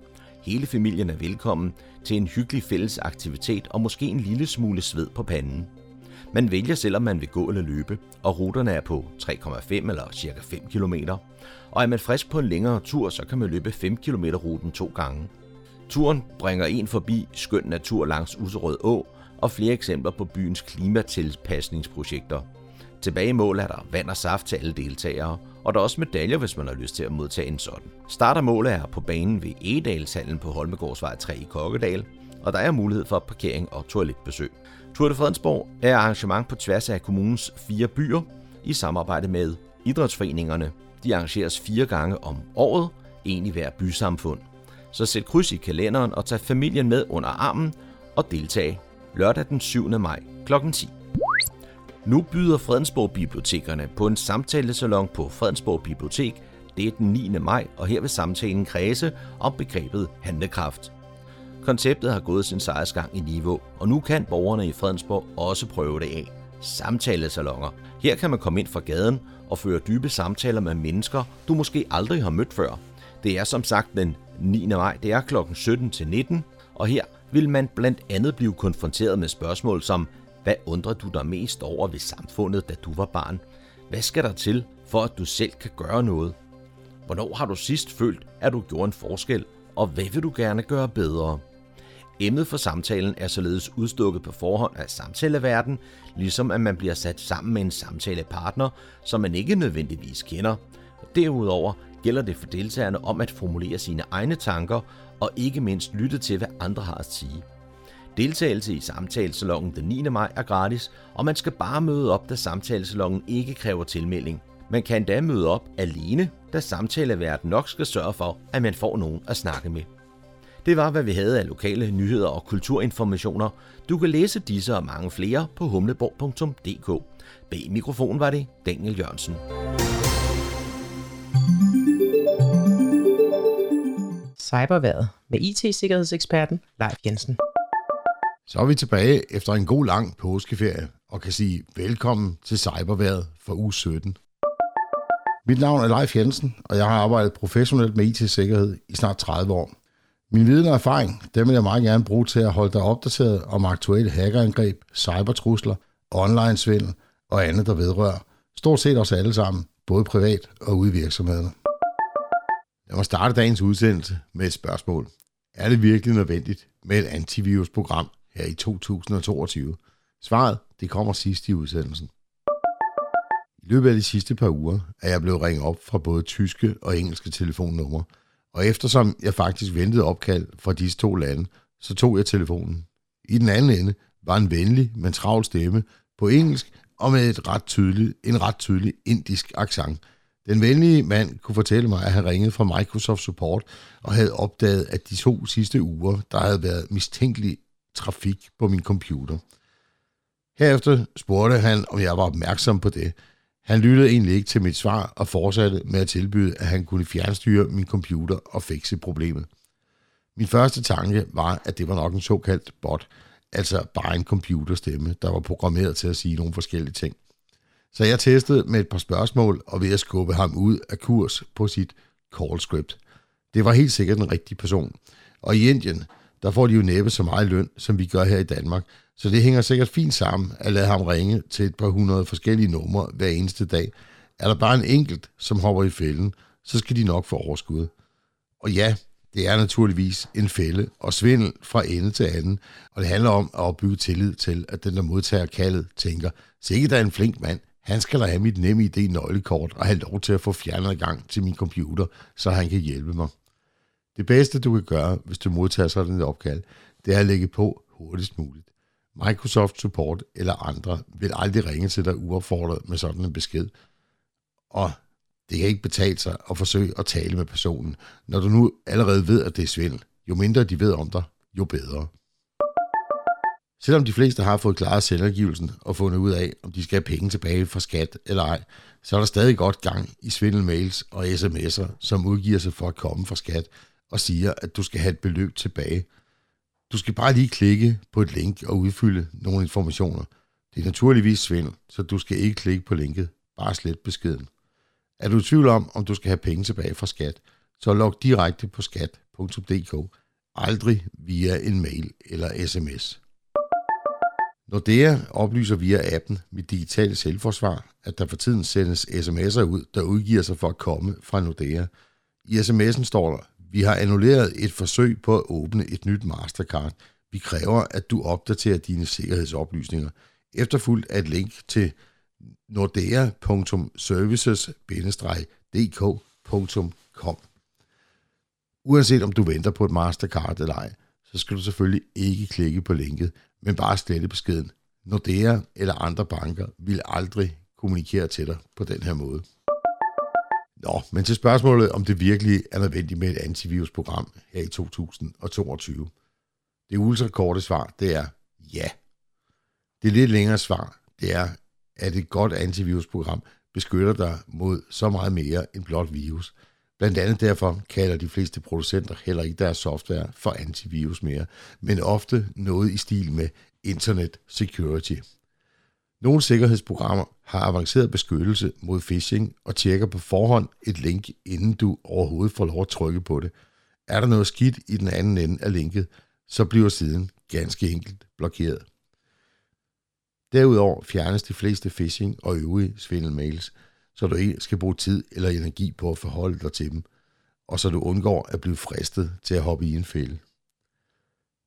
Hele familien er velkommen til en hyggelig fælles aktivitet og måske en lille smule sved på panden. Man vælger selv, om man vil gå eller løbe, og ruterne er på 3,5 eller cirka 5 km. Og er man frisk på en længere tur, så kan man løbe 5 km ruten to gange. Turen bringer en forbi skøn natur langs Userød Å og flere eksempler på byens klimatilpasningsprojekter. Tilbage i mål er der vand og saft til alle deltagere, og der er også medaljer, hvis man har lyst til at modtage en sådan. Start og mål er på banen ved Egedalshallen på Holmegårdsvej 3 i Kokkedal, og der er mulighed for parkering og toiletbesøg. Tour de Fredensborg er arrangement på tværs af kommunens fire byer i samarbejde med idrætsforeningerne. De arrangeres fire gange om året, en i hver bysamfund. Så sæt kryds i kalenderen og tag familien med under armen og deltag lørdag den 7. maj kl. 10. Nu byder Fredensborg Bibliotekerne på en samtalesalon på Fredensborg Bibliotek. Det er den 9. maj, og her vil samtalen kredse om begrebet handlekraft. Konceptet har gået sin sejrsgang i niveau, og nu kan borgerne i Fredensborg også prøve det af. Samtalesalonger. Her kan man komme ind fra gaden og føre dybe samtaler med mennesker, du måske aldrig har mødt før. Det er som sagt den 9. maj, det er kl. 17 til 19, og her vil man blandt andet blive konfronteret med spørgsmål som, hvad undrer du dig mest over ved samfundet, da du var barn? Hvad skal der til, for at du selv kan gøre noget? Hvornår har du sidst følt, at du gjorde en forskel, og hvad vil du gerne gøre bedre? Emnet for samtalen er således udstukket på forhånd af samtaleverden, ligesom at man bliver sat sammen med en samtalepartner, som man ikke nødvendigvis kender. Derudover gælder det for deltagerne om at formulere sine egne tanker og ikke mindst lytte til, hvad andre har at sige. Deltagelse i samtalesalongen den 9. maj er gratis, og man skal bare møde op, da samtalesalongen ikke kræver tilmelding. Man kan endda møde op alene, da samtaleverden nok skal sørge for, at man får nogen at snakke med. Det var, hvad vi havde af lokale nyheder og kulturinformationer. Du kan læse disse og mange flere på humleborg.dk. Bag mikrofonen var det Daniel Jørgensen. Cyberværet med IT-sikkerhedseksperten Leif Jensen. Så er vi tilbage efter en god lang påskeferie og kan sige velkommen til Cyberværet for uge 17. Mit navn er Leif Jensen, og jeg har arbejdet professionelt med IT-sikkerhed i snart 30 år. Min viden og erfaring, dem vil jeg meget gerne bruge til at holde dig opdateret om aktuelle hackerangreb, cybertrusler, online-svindel og andet, der vedrører stort set os alle sammen, både privat og ude i virksomhederne. Lad mig starte dagens udsendelse med et spørgsmål. Er det virkelig nødvendigt med et antivirusprogram her i 2022? Svaret, det kommer sidst i udsendelsen. I løbet af de sidste par uger er jeg blevet ringet op fra både tyske og engelske telefonnumre, og eftersom jeg faktisk ventede opkald fra disse to lande, så tog jeg telefonen. I den anden ende var en venlig, men travl stemme på engelsk og med et ret tydeligt, en ret tydelig indisk accent. Den venlige mand kunne fortælle mig, at han ringede fra Microsoft Support og havde opdaget, at de to sidste uger, der havde været mistænkelig trafik på min computer. Herefter spurgte han, om jeg var opmærksom på det. Han lyttede egentlig ikke til mit svar og fortsatte med at tilbyde, at han kunne fjernstyre min computer og fikse problemet. Min første tanke var, at det var nok en såkaldt bot, altså bare en computerstemme, der var programmeret til at sige nogle forskellige ting. Så jeg testede med et par spørgsmål og ved at skubbe ham ud af kurs på sit call script. Det var helt sikkert en rigtig person. Og i Indien, der får de jo næppe så meget løn, som vi gør her i Danmark, så det hænger sikkert fint sammen at lade ham ringe til et par hundrede forskellige numre hver eneste dag. Er der bare en enkelt, som hopper i fælden, så skal de nok få overskud. Og ja, det er naturligvis en fælde og svindel fra ende til anden, og det handler om at opbygge tillid til, at den, der modtager kaldet, tænker, sikkert er en flink mand, han skal da have mit nemme idé nøglekort og have lov til at få fjernet gang til min computer, så han kan hjælpe mig. Det bedste, du kan gøre, hvis du modtager sådan et opkald, det er at lægge på hurtigst muligt. Microsoft Support eller andre vil aldrig ringe til dig uopfordret med sådan en besked. Og det kan ikke betale sig at forsøge at tale med personen, når du nu allerede ved, at det er svindel. Jo mindre de ved om dig, jo bedre. Selvom de fleste har fået klaret selvangivelsen og fundet ud af, om de skal have penge tilbage fra skat eller ej, så er der stadig godt gang i svindelmails og sms'er, som udgiver sig for at komme fra skat og siger, at du skal have et beløb tilbage. Du skal bare lige klikke på et link og udfylde nogle informationer. Det er naturligvis svindel, så du skal ikke klikke på linket. Bare slet beskeden. Er du i tvivl om, om du skal have penge tilbage fra skat, så log direkte på skat.dk. Aldrig via en mail eller sms. Nordea oplyser via appen Mit Digitale Selvforsvar, at der for tiden sendes sms'er ud, der udgiver sig for at komme fra Nordea. I sms'en står der, vi har annulleret et forsøg på at åbne et nyt Mastercard. Vi kræver, at du opdaterer dine sikkerhedsoplysninger. Efterfulgt af et link til nordea.services-dk.com. Uanset om du venter på et Mastercard eller ej, så skal du selvfølgelig ikke klikke på linket, men bare slette beskeden. Nordea eller andre banker vil aldrig kommunikere til dig på den her måde. Nå, men til spørgsmålet, om det virkelig er nødvendigt med et antivirusprogram her i 2022. Det ultrakorte svar, det er ja. Det lidt længere svar, det er at et godt antivirusprogram beskytter dig mod så meget mere end blot virus. Blandt andet derfor kalder de fleste producenter heller ikke deres software for antivirus mere, men ofte noget i stil med Internet Security. Nogle sikkerhedsprogrammer har avanceret beskyttelse mod phishing og tjekker på forhånd et link, inden du overhovedet får lov at trykke på det. Er der noget skidt i den anden ende af linket, så bliver siden ganske enkelt blokeret. Derudover fjernes de fleste phishing og øvrige svindelmails, så du ikke skal bruge tid eller energi på at forholde dig til dem, og så du undgår at blive fristet til at hoppe i en fælde.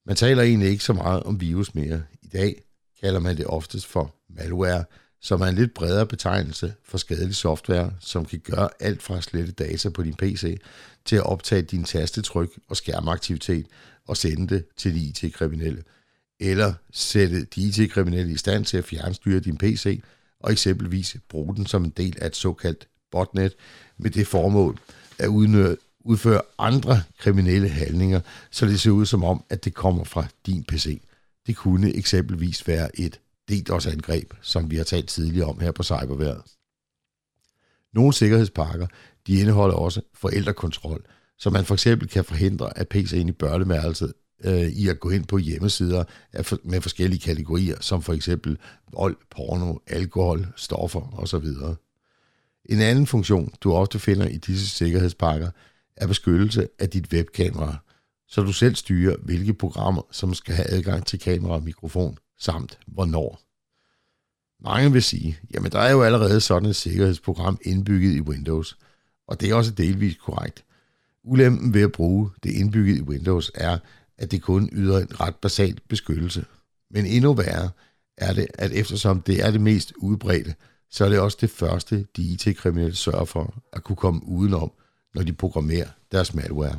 Man taler egentlig ikke så meget om virus mere. I dag kalder man det oftest for malware, som er en lidt bredere betegnelse for skadelig software, som kan gøre alt fra at slette data på din PC til at optage din tastetryk og skærmaktivitet og sende det til de IT-kriminelle. Eller sætte de IT-kriminelle i stand til at fjernstyre din PC og eksempelvis bruge den som en del af et såkaldt botnet med det formål at udføre andre kriminelle handlinger, så det ser ud som om, at det kommer fra din PC. Det kunne eksempelvis være et DDoS-angreb, som vi har talt tidligere om her på cyberværet. Nogle sikkerhedspakker de indeholder også forældrekontrol, så man for eksempel kan forhindre, at PC'en i børneværelset øh, i at gå ind på hjemmesider med forskellige kategorier, som for eksempel vold, porno, alkohol, stoffer osv. En anden funktion, du ofte finder i disse sikkerhedspakker, er beskyttelse af dit webkamera, så du selv styrer, hvilke programmer, som skal have adgang til kamera og mikrofon, samt hvornår. Mange vil sige, jamen der er jo allerede sådan et sikkerhedsprogram indbygget i Windows, og det er også delvist korrekt. Ulempen ved at bruge det indbygget i Windows er, at det kun yder en ret basal beskyttelse. Men endnu værre er det, at eftersom det er det mest udbredte, så er det også det første, de IT-kriminelle sørger for at kunne komme udenom, når de programmerer deres malware.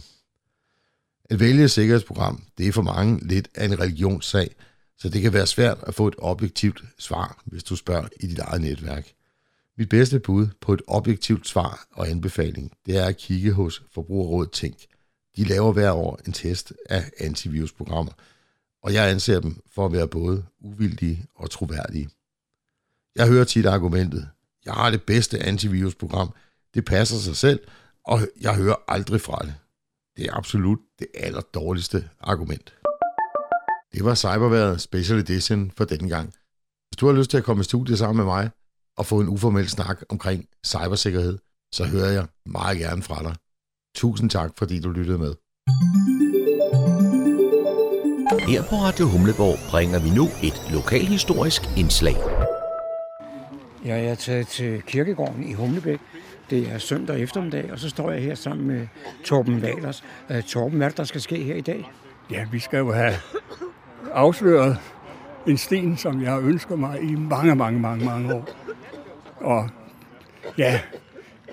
At vælge et sikkerhedsprogram, det er for mange lidt af en religionssag, så det kan være svært at få et objektivt svar, hvis du spørger i dit eget netværk. Mit bedste bud på et objektivt svar og anbefaling, det er at kigge hos Forbrugerrådet Tænk. De laver hver år en test af antivirusprogrammer, og jeg anser dem for at være både uvildige og troværdige. Jeg hører tit argumentet, jeg har det bedste antivirusprogram, det passer sig selv, og jeg hører aldrig fra det. Det er absolut det aller dårligste argument. Det var Cyberværet Special Edition for denne gang. Hvis du har lyst til at komme i studiet sammen med mig og få en uformel snak omkring cybersikkerhed, så hører jeg meget gerne fra dig. Tusind tak, fordi du lyttede med. Her på Radio Humleborg bringer vi nu et lokalhistorisk indslag. Jeg er taget til kirkegården i Humlebæk. Det er søndag eftermiddag, og så står jeg her sammen med Torben Valers. Uh, Torben, hvad der skal ske her i dag? Ja, vi skal jo have afsløret en sten, som jeg har ønsket mig i mange, mange, mange, mange år. Og ja,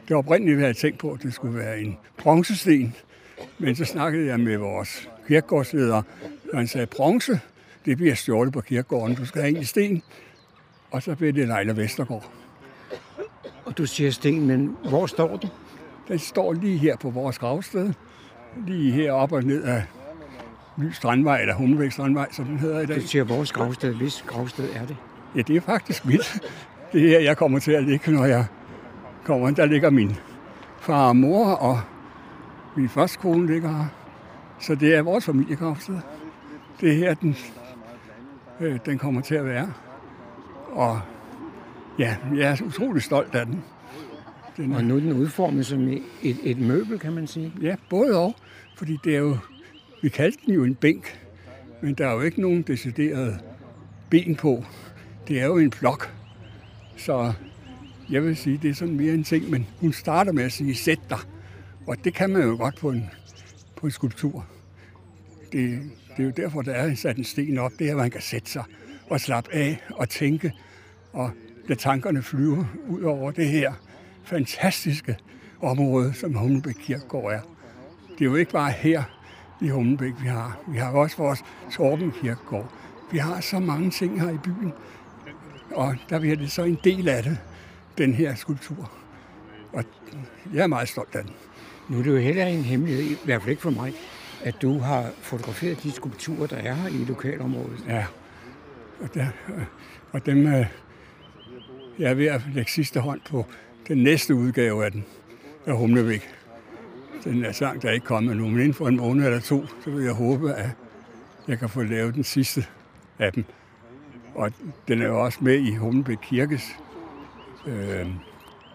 det var oprindeligt, jeg havde tænkt på, at det skulle være en bronzesten. Men så snakkede jeg med vores kirkegårdsleder, og han sagde, bronze, det bliver stjålet på kirkegården. Du skal have en i sten. Og så blev det Leila Vestergaard. Og du siger sten, men hvor står den? Den står lige her på vores gravsted. Lige her op og ned af Ny Strandvej, eller Hummelbæk Strandvej, som den hedder i dag. Du siger vores gravsted. Hvis gravsted er det? Ja, det er faktisk mit. Det er her, jeg kommer til at ligge, når jeg kommer. Der ligger min far og mor, og min første kone ligger her. Så det er vores familiegravsted. Det er her, den, øh, den kommer til at være. Og ja, jeg er utrolig stolt af den. den og nu er den udformet som et, et møbel, kan man sige? Ja, både og. Fordi det er jo, vi kaldte den jo en bænk, men der er jo ikke nogen decideret ben på. Det er jo en blok. Så jeg vil sige, det er sådan mere en ting, men hun starter med at sige, sæt dig. Og det kan man jo godt på en, på en skulptur. Det, det er jo derfor, der er sat en sten op. Det er, at man kan sætte sig og slappe af og tænke og lade tankerne flyve ud over det her fantastiske område, som Humlebæk Kirkegård er. Det er jo ikke bare her i Humlebæk, vi har. Vi har også vores Torben Kirkegård. Vi har så mange ting her i byen, og der bliver det så en del af det, den her skulptur. Og jeg er meget stolt af den. Nu er det jo heller en hemmelighed, i hvert fald ikke for mig, at du har fotograferet de skulpturer, der er her i lokalområdet. Ja, og, der, og dem, øh, jeg er ved at lægge sidste hånd på den næste udgave af den, af Humlevæk. Den er sang, der er ikke kommet nu, men inden for en måned eller to, så vil jeg håbe, at jeg kan få lavet den sidste af dem. Og den er jo også med i Humlebæk Kirkes øh,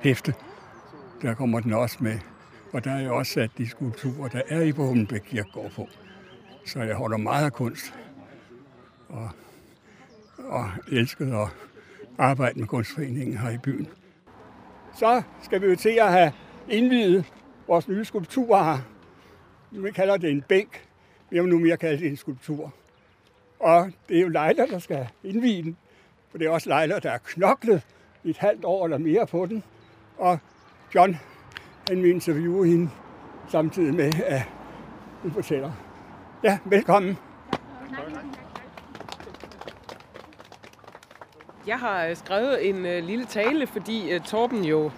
hæfte. Der kommer den også med. Og der er jo også sat de skulpturer, der er i Bogenbæk Kirkegård på. Så jeg holder meget af kunst. Og, og elsker at arbejde med kunstforeningen her i byen. Så skal vi jo til at have indvidet vores nye skulptur her. Vi kalder det en bænk. Vi har nu mere kaldt det en skulptur. Og det er jo Leila, der skal indvide den. For det er også Leila, der er knoklet et halvt år eller mere på den. Og John, han vil interviewe hende samtidig med, at hun fortæller. Ja, velkommen. Jeg har øh, skrevet en øh, lille tale, fordi uh, Torben jo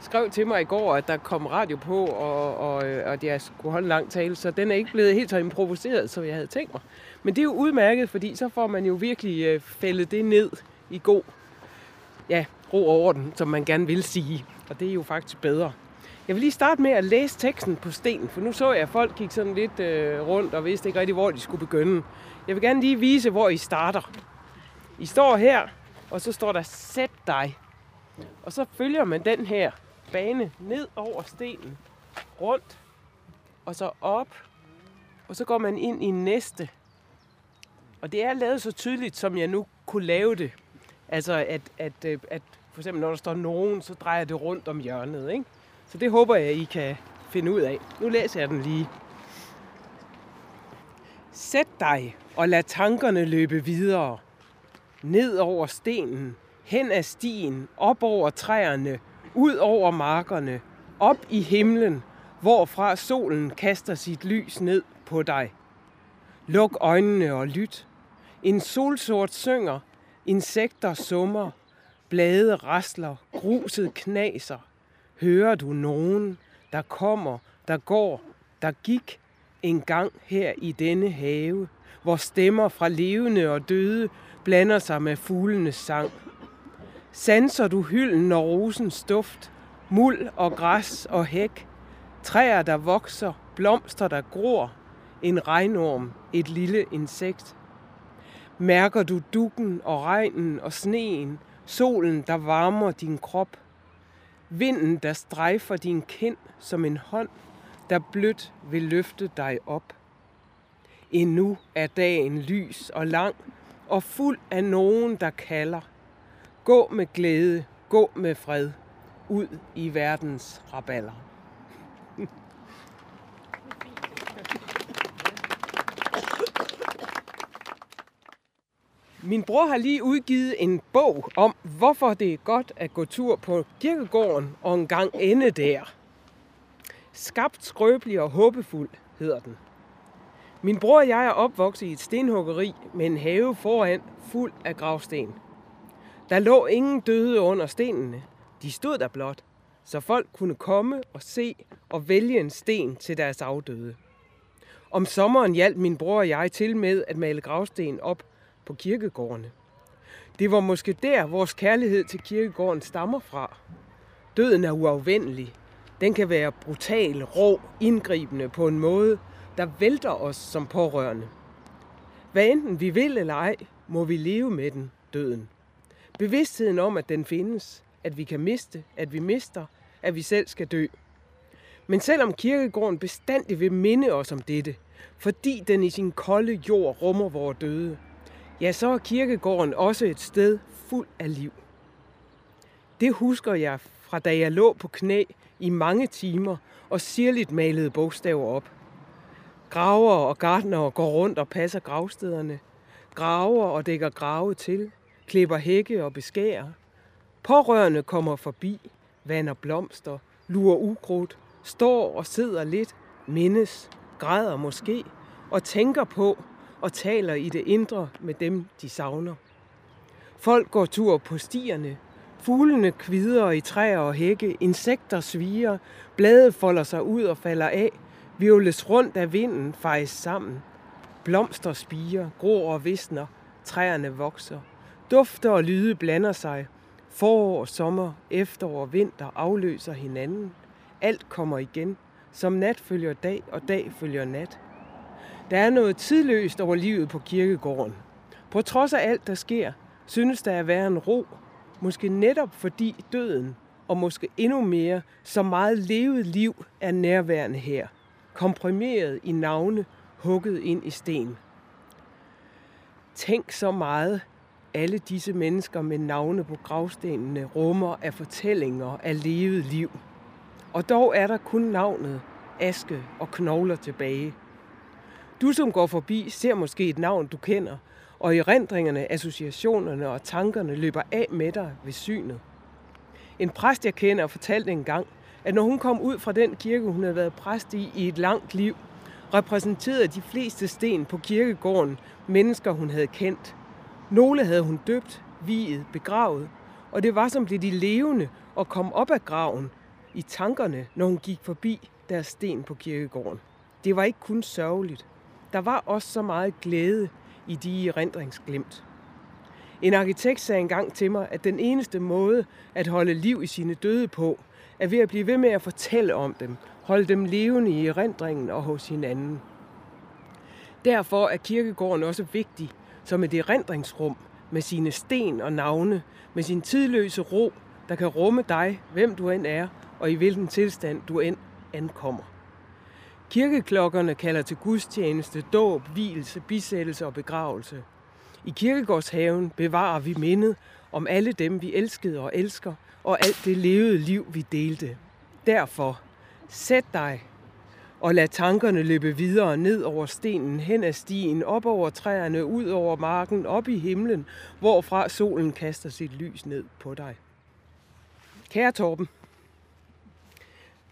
skrev til mig i går, at der kom radio på, og, og, og at jeg skulle holde en lang tale, så den er ikke blevet helt så improviseret, som jeg havde tænkt mig. Men det er jo udmærket, fordi så får man jo virkelig fældet det ned i god ja, ro og orden, som man gerne vil sige. Og det er jo faktisk bedre. Jeg vil lige starte med at læse teksten på stenen, for nu så jeg, at folk gik sådan lidt øh, rundt og vidste ikke rigtig, hvor de skulle begynde. Jeg vil gerne lige vise, hvor I starter. I står her, og så står der, sæt dig. Og så følger man den her bane ned over stenen, rundt, og så op, og så går man ind i næste. Og det er lavet så tydeligt, som jeg nu kunne lave det. Altså, at, at, øh, at for eksempel når der står nogen, så drejer det rundt om hjørnet, ikke? Så det håber jeg, I kan finde ud af. Nu læser jeg den lige. Sæt dig og lad tankerne løbe videre. Ned over stenen, hen ad stien, op over træerne, ud over markerne, op i himlen, hvorfra solen kaster sit lys ned på dig. Luk øjnene og lyt. En solsort synger, insekter summer, blade rasler, gruset knaser. Hører du nogen, der kommer, der går, der gik en gang her i denne have, hvor stemmer fra levende og døde blander sig med fuglenes sang. Sanser du hylden og rosens duft, muld og græs og hæk, træer der vokser, blomster der gror, en regnorm, et lille insekt. Mærker du dukken og regnen og sneen, solen der varmer din krop, vinden der strejfer din kind som en hånd, der blødt vil løfte dig op. Endnu er dagen lys og lang, og fuld af nogen, der kalder. Gå med glæde, gå med fred, ud i verdens raballer. Min bror har lige udgivet en bog om, hvorfor det er godt at gå tur på kirkegården og en gang ende der. Skabt, skrøbelig og håbefuld hedder den. Min bror og jeg er opvokset i et stenhuggeri med en have foran fuld af gravsten. Der lå ingen døde under stenene. De stod der blot, så folk kunne komme og se og vælge en sten til deres afdøde. Om sommeren hjalp min bror og jeg til med at male gravsten op på kirkegårdene. Det var måske der, vores kærlighed til kirkegården stammer fra. Døden er uafvendelig. Den kan være brutal, rå, indgribende på en måde, der vælter os som pårørende. Hvad enten vi vil eller ej, må vi leve med den, døden. Bevidstheden om, at den findes, at vi kan miste, at vi mister, at vi selv skal dø. Men selvom kirkegården bestandig vil minde os om dette, fordi den i sin kolde jord rummer vores døde, ja, så er kirkegården også et sted fuld af liv. Det husker jeg fra da jeg lå på knæ i mange timer og sirligt malede bogstaver op. Graver og gardnere går rundt og passer gravstederne. Graver og dækker grave til, klipper hække og beskærer. Pårørende kommer forbi, vander blomster, lurer ukrudt, står og sidder lidt, mindes, græder måske og tænker på og taler i det indre med dem, de savner. Folk går tur på stierne, fuglene kvider i træer og hække, insekter sviger, blade folder sig ud og falder af, violes rundt af vinden, fejes sammen. Blomster spiger, gror og visner, træerne vokser. Dufter og lyde blander sig. Forår, sommer, efterår og vinter afløser hinanden. Alt kommer igen. Som nat følger dag, og dag følger nat. Der er noget tidløst over livet på kirkegården. På trods af alt, der sker, synes der at være en ro. Måske netop fordi døden, og måske endnu mere, så meget levet liv er nærværende her. Komprimeret i navne, hugget ind i sten. Tænk så meget, alle disse mennesker med navne på gravstenene rummer af fortællinger af levet liv. Og dog er der kun navnet, aske og knogler tilbage. Du, som går forbi, ser måske et navn, du kender, og erindringerne, associationerne og tankerne løber af med dig ved synet. En præst, jeg kender, fortalte engang, at når hun kom ud fra den kirke, hun havde været præst i i et langt liv, repræsenterede de fleste sten på kirkegården mennesker, hun havde kendt. Nogle havde hun døbt, viet, begravet, og det var som blev de levende og kom op af graven i tankerne, når hun gik forbi deres sten på kirkegården. Det var ikke kun sørgeligt. Der var også så meget glæde i de erindringsglimt. En arkitekt sagde engang til mig, at den eneste måde at holde liv i sine døde på, er ved at blive ved med at fortælle om dem, holde dem levende i erindringen og hos hinanden. Derfor er kirkegården også vigtig som et erindringsrum med sine sten og navne, med sin tidløse ro, der kan rumme dig, hvem du end er, og i hvilken tilstand du end ankommer. Kirkeklokkerne kalder til gudstjeneste, dåb, hvielse, bisættelse og begravelse. I kirkegårdshaven bevarer vi mindet om alle dem, vi elskede og elsker, og alt det levede liv, vi delte. Derfor, sæt dig og lad tankerne løbe videre ned over stenen, hen ad stien, op over træerne, ud over marken, op i himlen, hvorfra solen kaster sit lys ned på dig. Kære Torben,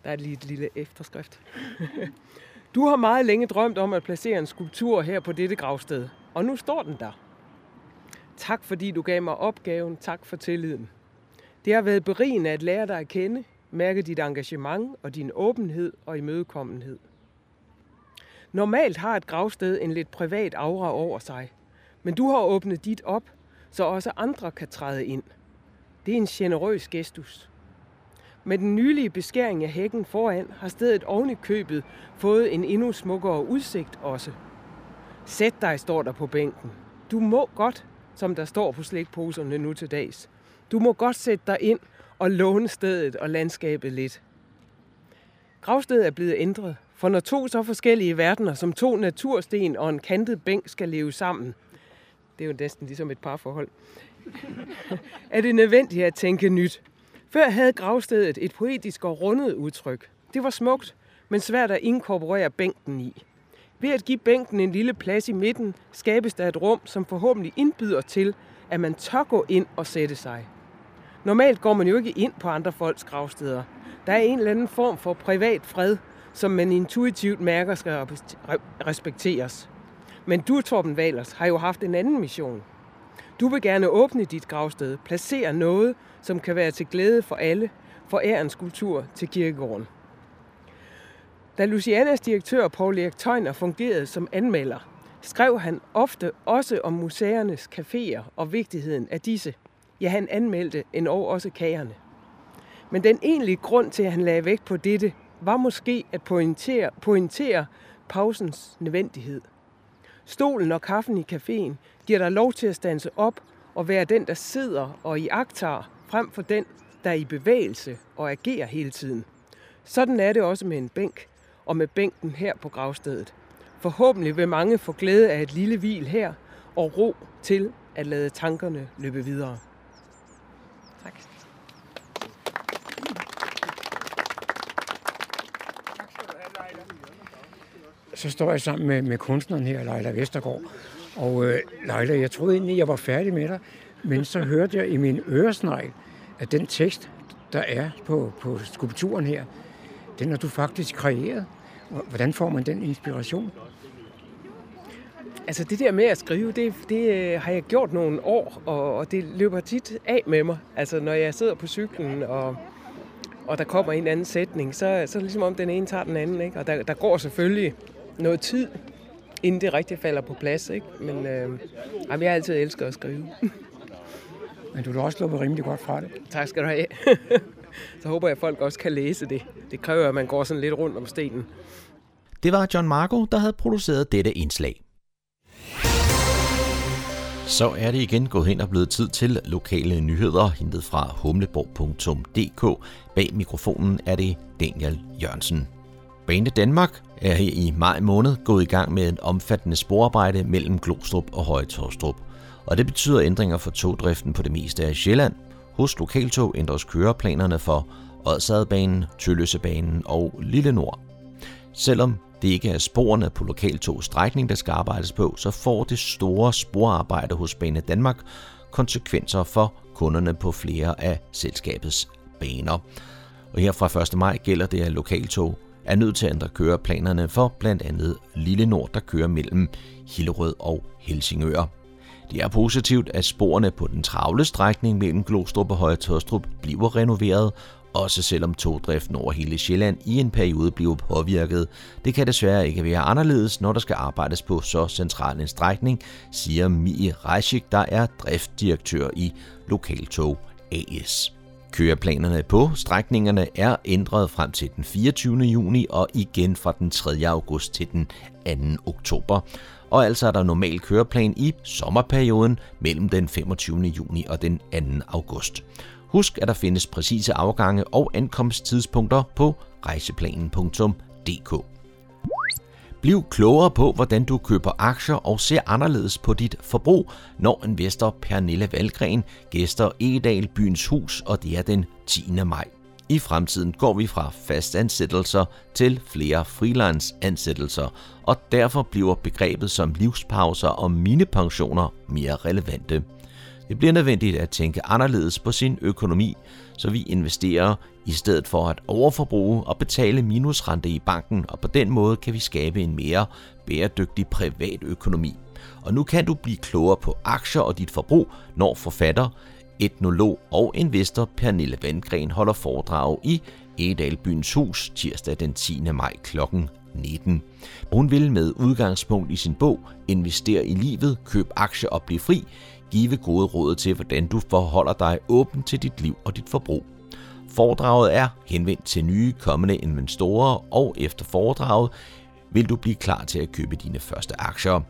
der er lige et lille efterskrift. Du har meget længe drømt om at placere en skulptur her på dette gravsted, og nu står den der. Tak fordi du gav mig opgaven, tak for tilliden. Det har været berigende at lære dig at kende, mærke dit engagement og din åbenhed og imødekommenhed. Normalt har et gravsted en lidt privat aura over sig, men du har åbnet dit op, så også andre kan træde ind. Det er en generøs gestus. Med den nylige beskæring af hækken foran har stedet oven i købet fået en endnu smukkere udsigt også. Sæt dig, står der på bænken. Du må godt, som der står på slikposerne nu til dags. Du må godt sætte dig ind og låne stedet og landskabet lidt. Gravstedet er blevet ændret, for når to så forskellige verdener, som to natursten og en kantet bænk skal leve sammen, det er jo næsten ligesom et parforhold, er det nødvendigt at tænke nyt. Før havde gravstedet et poetisk og rundet udtryk. Det var smukt, men svært at inkorporere bænken i. Ved at give bænken en lille plads i midten, skabes der et rum, som forhåbentlig indbyder til, at man tør gå ind og sætte sig. Normalt går man jo ikke ind på andre folks gravsteder. Der er en eller anden form for privat fred, som man intuitivt mærker skal respekteres. Men du, Torben Valers, har jo haft en anden mission. Du vil gerne åbne dit gravsted, placere noget, som kan være til glæde for alle, for ærens kultur til kirkegården. Da Lucianas direktør Paul Erik Tøjner fungerede som anmelder, skrev han ofte også om museernes caféer og vigtigheden af disse. Ja, han anmeldte en år også kagerne. Men den egentlige grund til, at han lagde vægt på dette, var måske at pointere, pointere pausens nødvendighed. Stolen og kaffen i caféen giver dig lov til at stanse op og være den, der sidder og i aktar, frem for den, der er i bevægelse og agerer hele tiden. Sådan er det også med en bænk, og med bænken her på gravstedet. Forhåbentlig vil mange få glæde af et lille hvil her, og ro til at lade tankerne løbe videre. Tak. Så står jeg sammen med, med kunstneren her, Leila Vestergaard. Og øh, Leila, jeg troede egentlig, jeg var færdig med dig, men så hørte jeg i min øresnegl, at den tekst, der er på, på skulpturen her, den har du faktisk kreeret. Hvordan får man den inspiration? Altså det der med at skrive, det, det øh, har jeg gjort nogle år, og, og det løber tit af med mig. Altså når jeg sidder på cyklen, og, og der kommer en anden sætning, så, så er det ligesom om den ene tager den anden. Ikke? Og der, der går selvfølgelig noget tid, inden det rigtig falder på plads. Ikke? Men øh, jeg har altid elsket at skrive. Men du er også sluppet rimelig godt fra det. Tak skal du have. Så håber jeg, at folk også kan læse det. Det kræver, at man går sådan lidt rundt om stenen. Det var John Marco, der havde produceret dette indslag. Så er det igen gået hen og blevet tid til lokale nyheder, hentet fra humleborg.dk. Bag mikrofonen er det Daniel Jørgensen. Bane Danmark er her i maj måned gået i gang med en omfattende sporarbejde mellem Glostrup og Høje Og det betyder ændringer for togdriften på det meste af Sjælland. Hos Lokaltog ændres køreplanerne for Odsadbanen, Tølløsebanen og Lille Nord. Selvom det ikke er sporene på lokaltogs strækning, der skal arbejdes på, så får det store sporarbejde hos Bane Danmark konsekvenser for kunderne på flere af selskabets baner. Og her fra 1. maj gælder det, at lokaltog er nødt til at ændre køreplanerne for blandt andet Lille Nord, der kører mellem Hillerød og Helsingør. Det er positivt, at sporene på den travle strækning mellem Glostrup og Høje Tørstrup bliver renoveret, også selvom togdriften over hele Sjælland i en periode bliver påvirket. Det kan desværre ikke være anderledes, når der skal arbejdes på så central en strækning, siger Mie Reisik, der er driftdirektør i Lokaltog AS. Køreplanerne på strækningerne er ændret frem til den 24. juni og igen fra den 3. august til den 2. oktober. Og altså er der normal køreplan i sommerperioden mellem den 25. juni og den 2. august. Husk, at der findes præcise afgange og ankomsttidspunkter på rejseplanen.dk. Bliv klogere på, hvordan du køber aktier og ser anderledes på dit forbrug, når investor Pernille Valgren gæster Edal Byens Hus, og det er den 10. maj. I fremtiden går vi fra fastansættelser til flere freelance-ansættelser, og derfor bliver begrebet som livspauser og minipensioner mere relevante. Det bliver nødvendigt at tænke anderledes på sin økonomi, så vi investerer i stedet for at overforbruge og betale minusrente i banken, og på den måde kan vi skabe en mere bæredygtig privat økonomi. Og nu kan du blive klogere på aktier og dit forbrug, når forfatter, etnolog og investor Pernille Vandgren holder foredrag i Edalbyens Hus tirsdag den 10. maj kl. 19. Hun vil med udgangspunkt i sin bog Investere i livet, køb aktier og bliv fri, give gode råd til, hvordan du forholder dig åben til dit liv og dit forbrug. Foredraget er henvendt til nye kommende investorer, og efter foredraget vil du blive klar til at købe dine første aktier.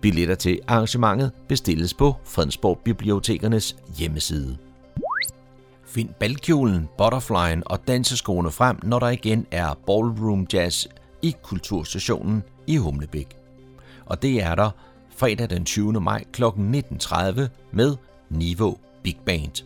Billetter til arrangementet bestilles på Fredensborg Bibliotekernes hjemmeside. Find balkjolen, butterflyen og danseskoene frem, når der igen er ballroom jazz i Kulturstationen i Humlebæk. Og det er der fredag den 20. maj kl. 19.30 med Niveau Big Band.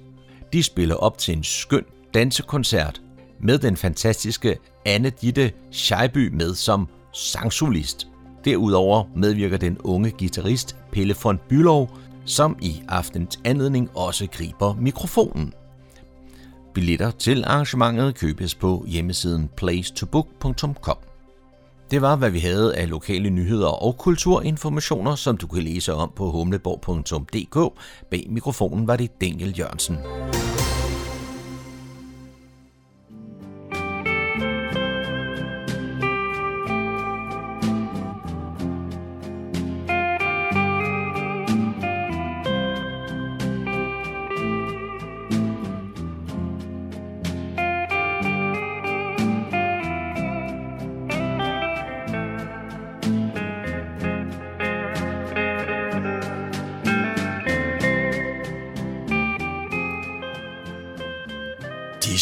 De spiller op til en skøn dansekoncert med den fantastiske Anne Ditte Scheiby med som sangsolist. Derudover medvirker den unge guitarist Pelle von Bylov, som i aftens anledning også griber mikrofonen. Billetter til arrangementet købes på hjemmesiden placetobook.com. Det var, hvad vi havde af lokale nyheder og kulturinformationer, som du kan læse om på humleborg.dk. Bag mikrofonen var det Daniel Jørgensen.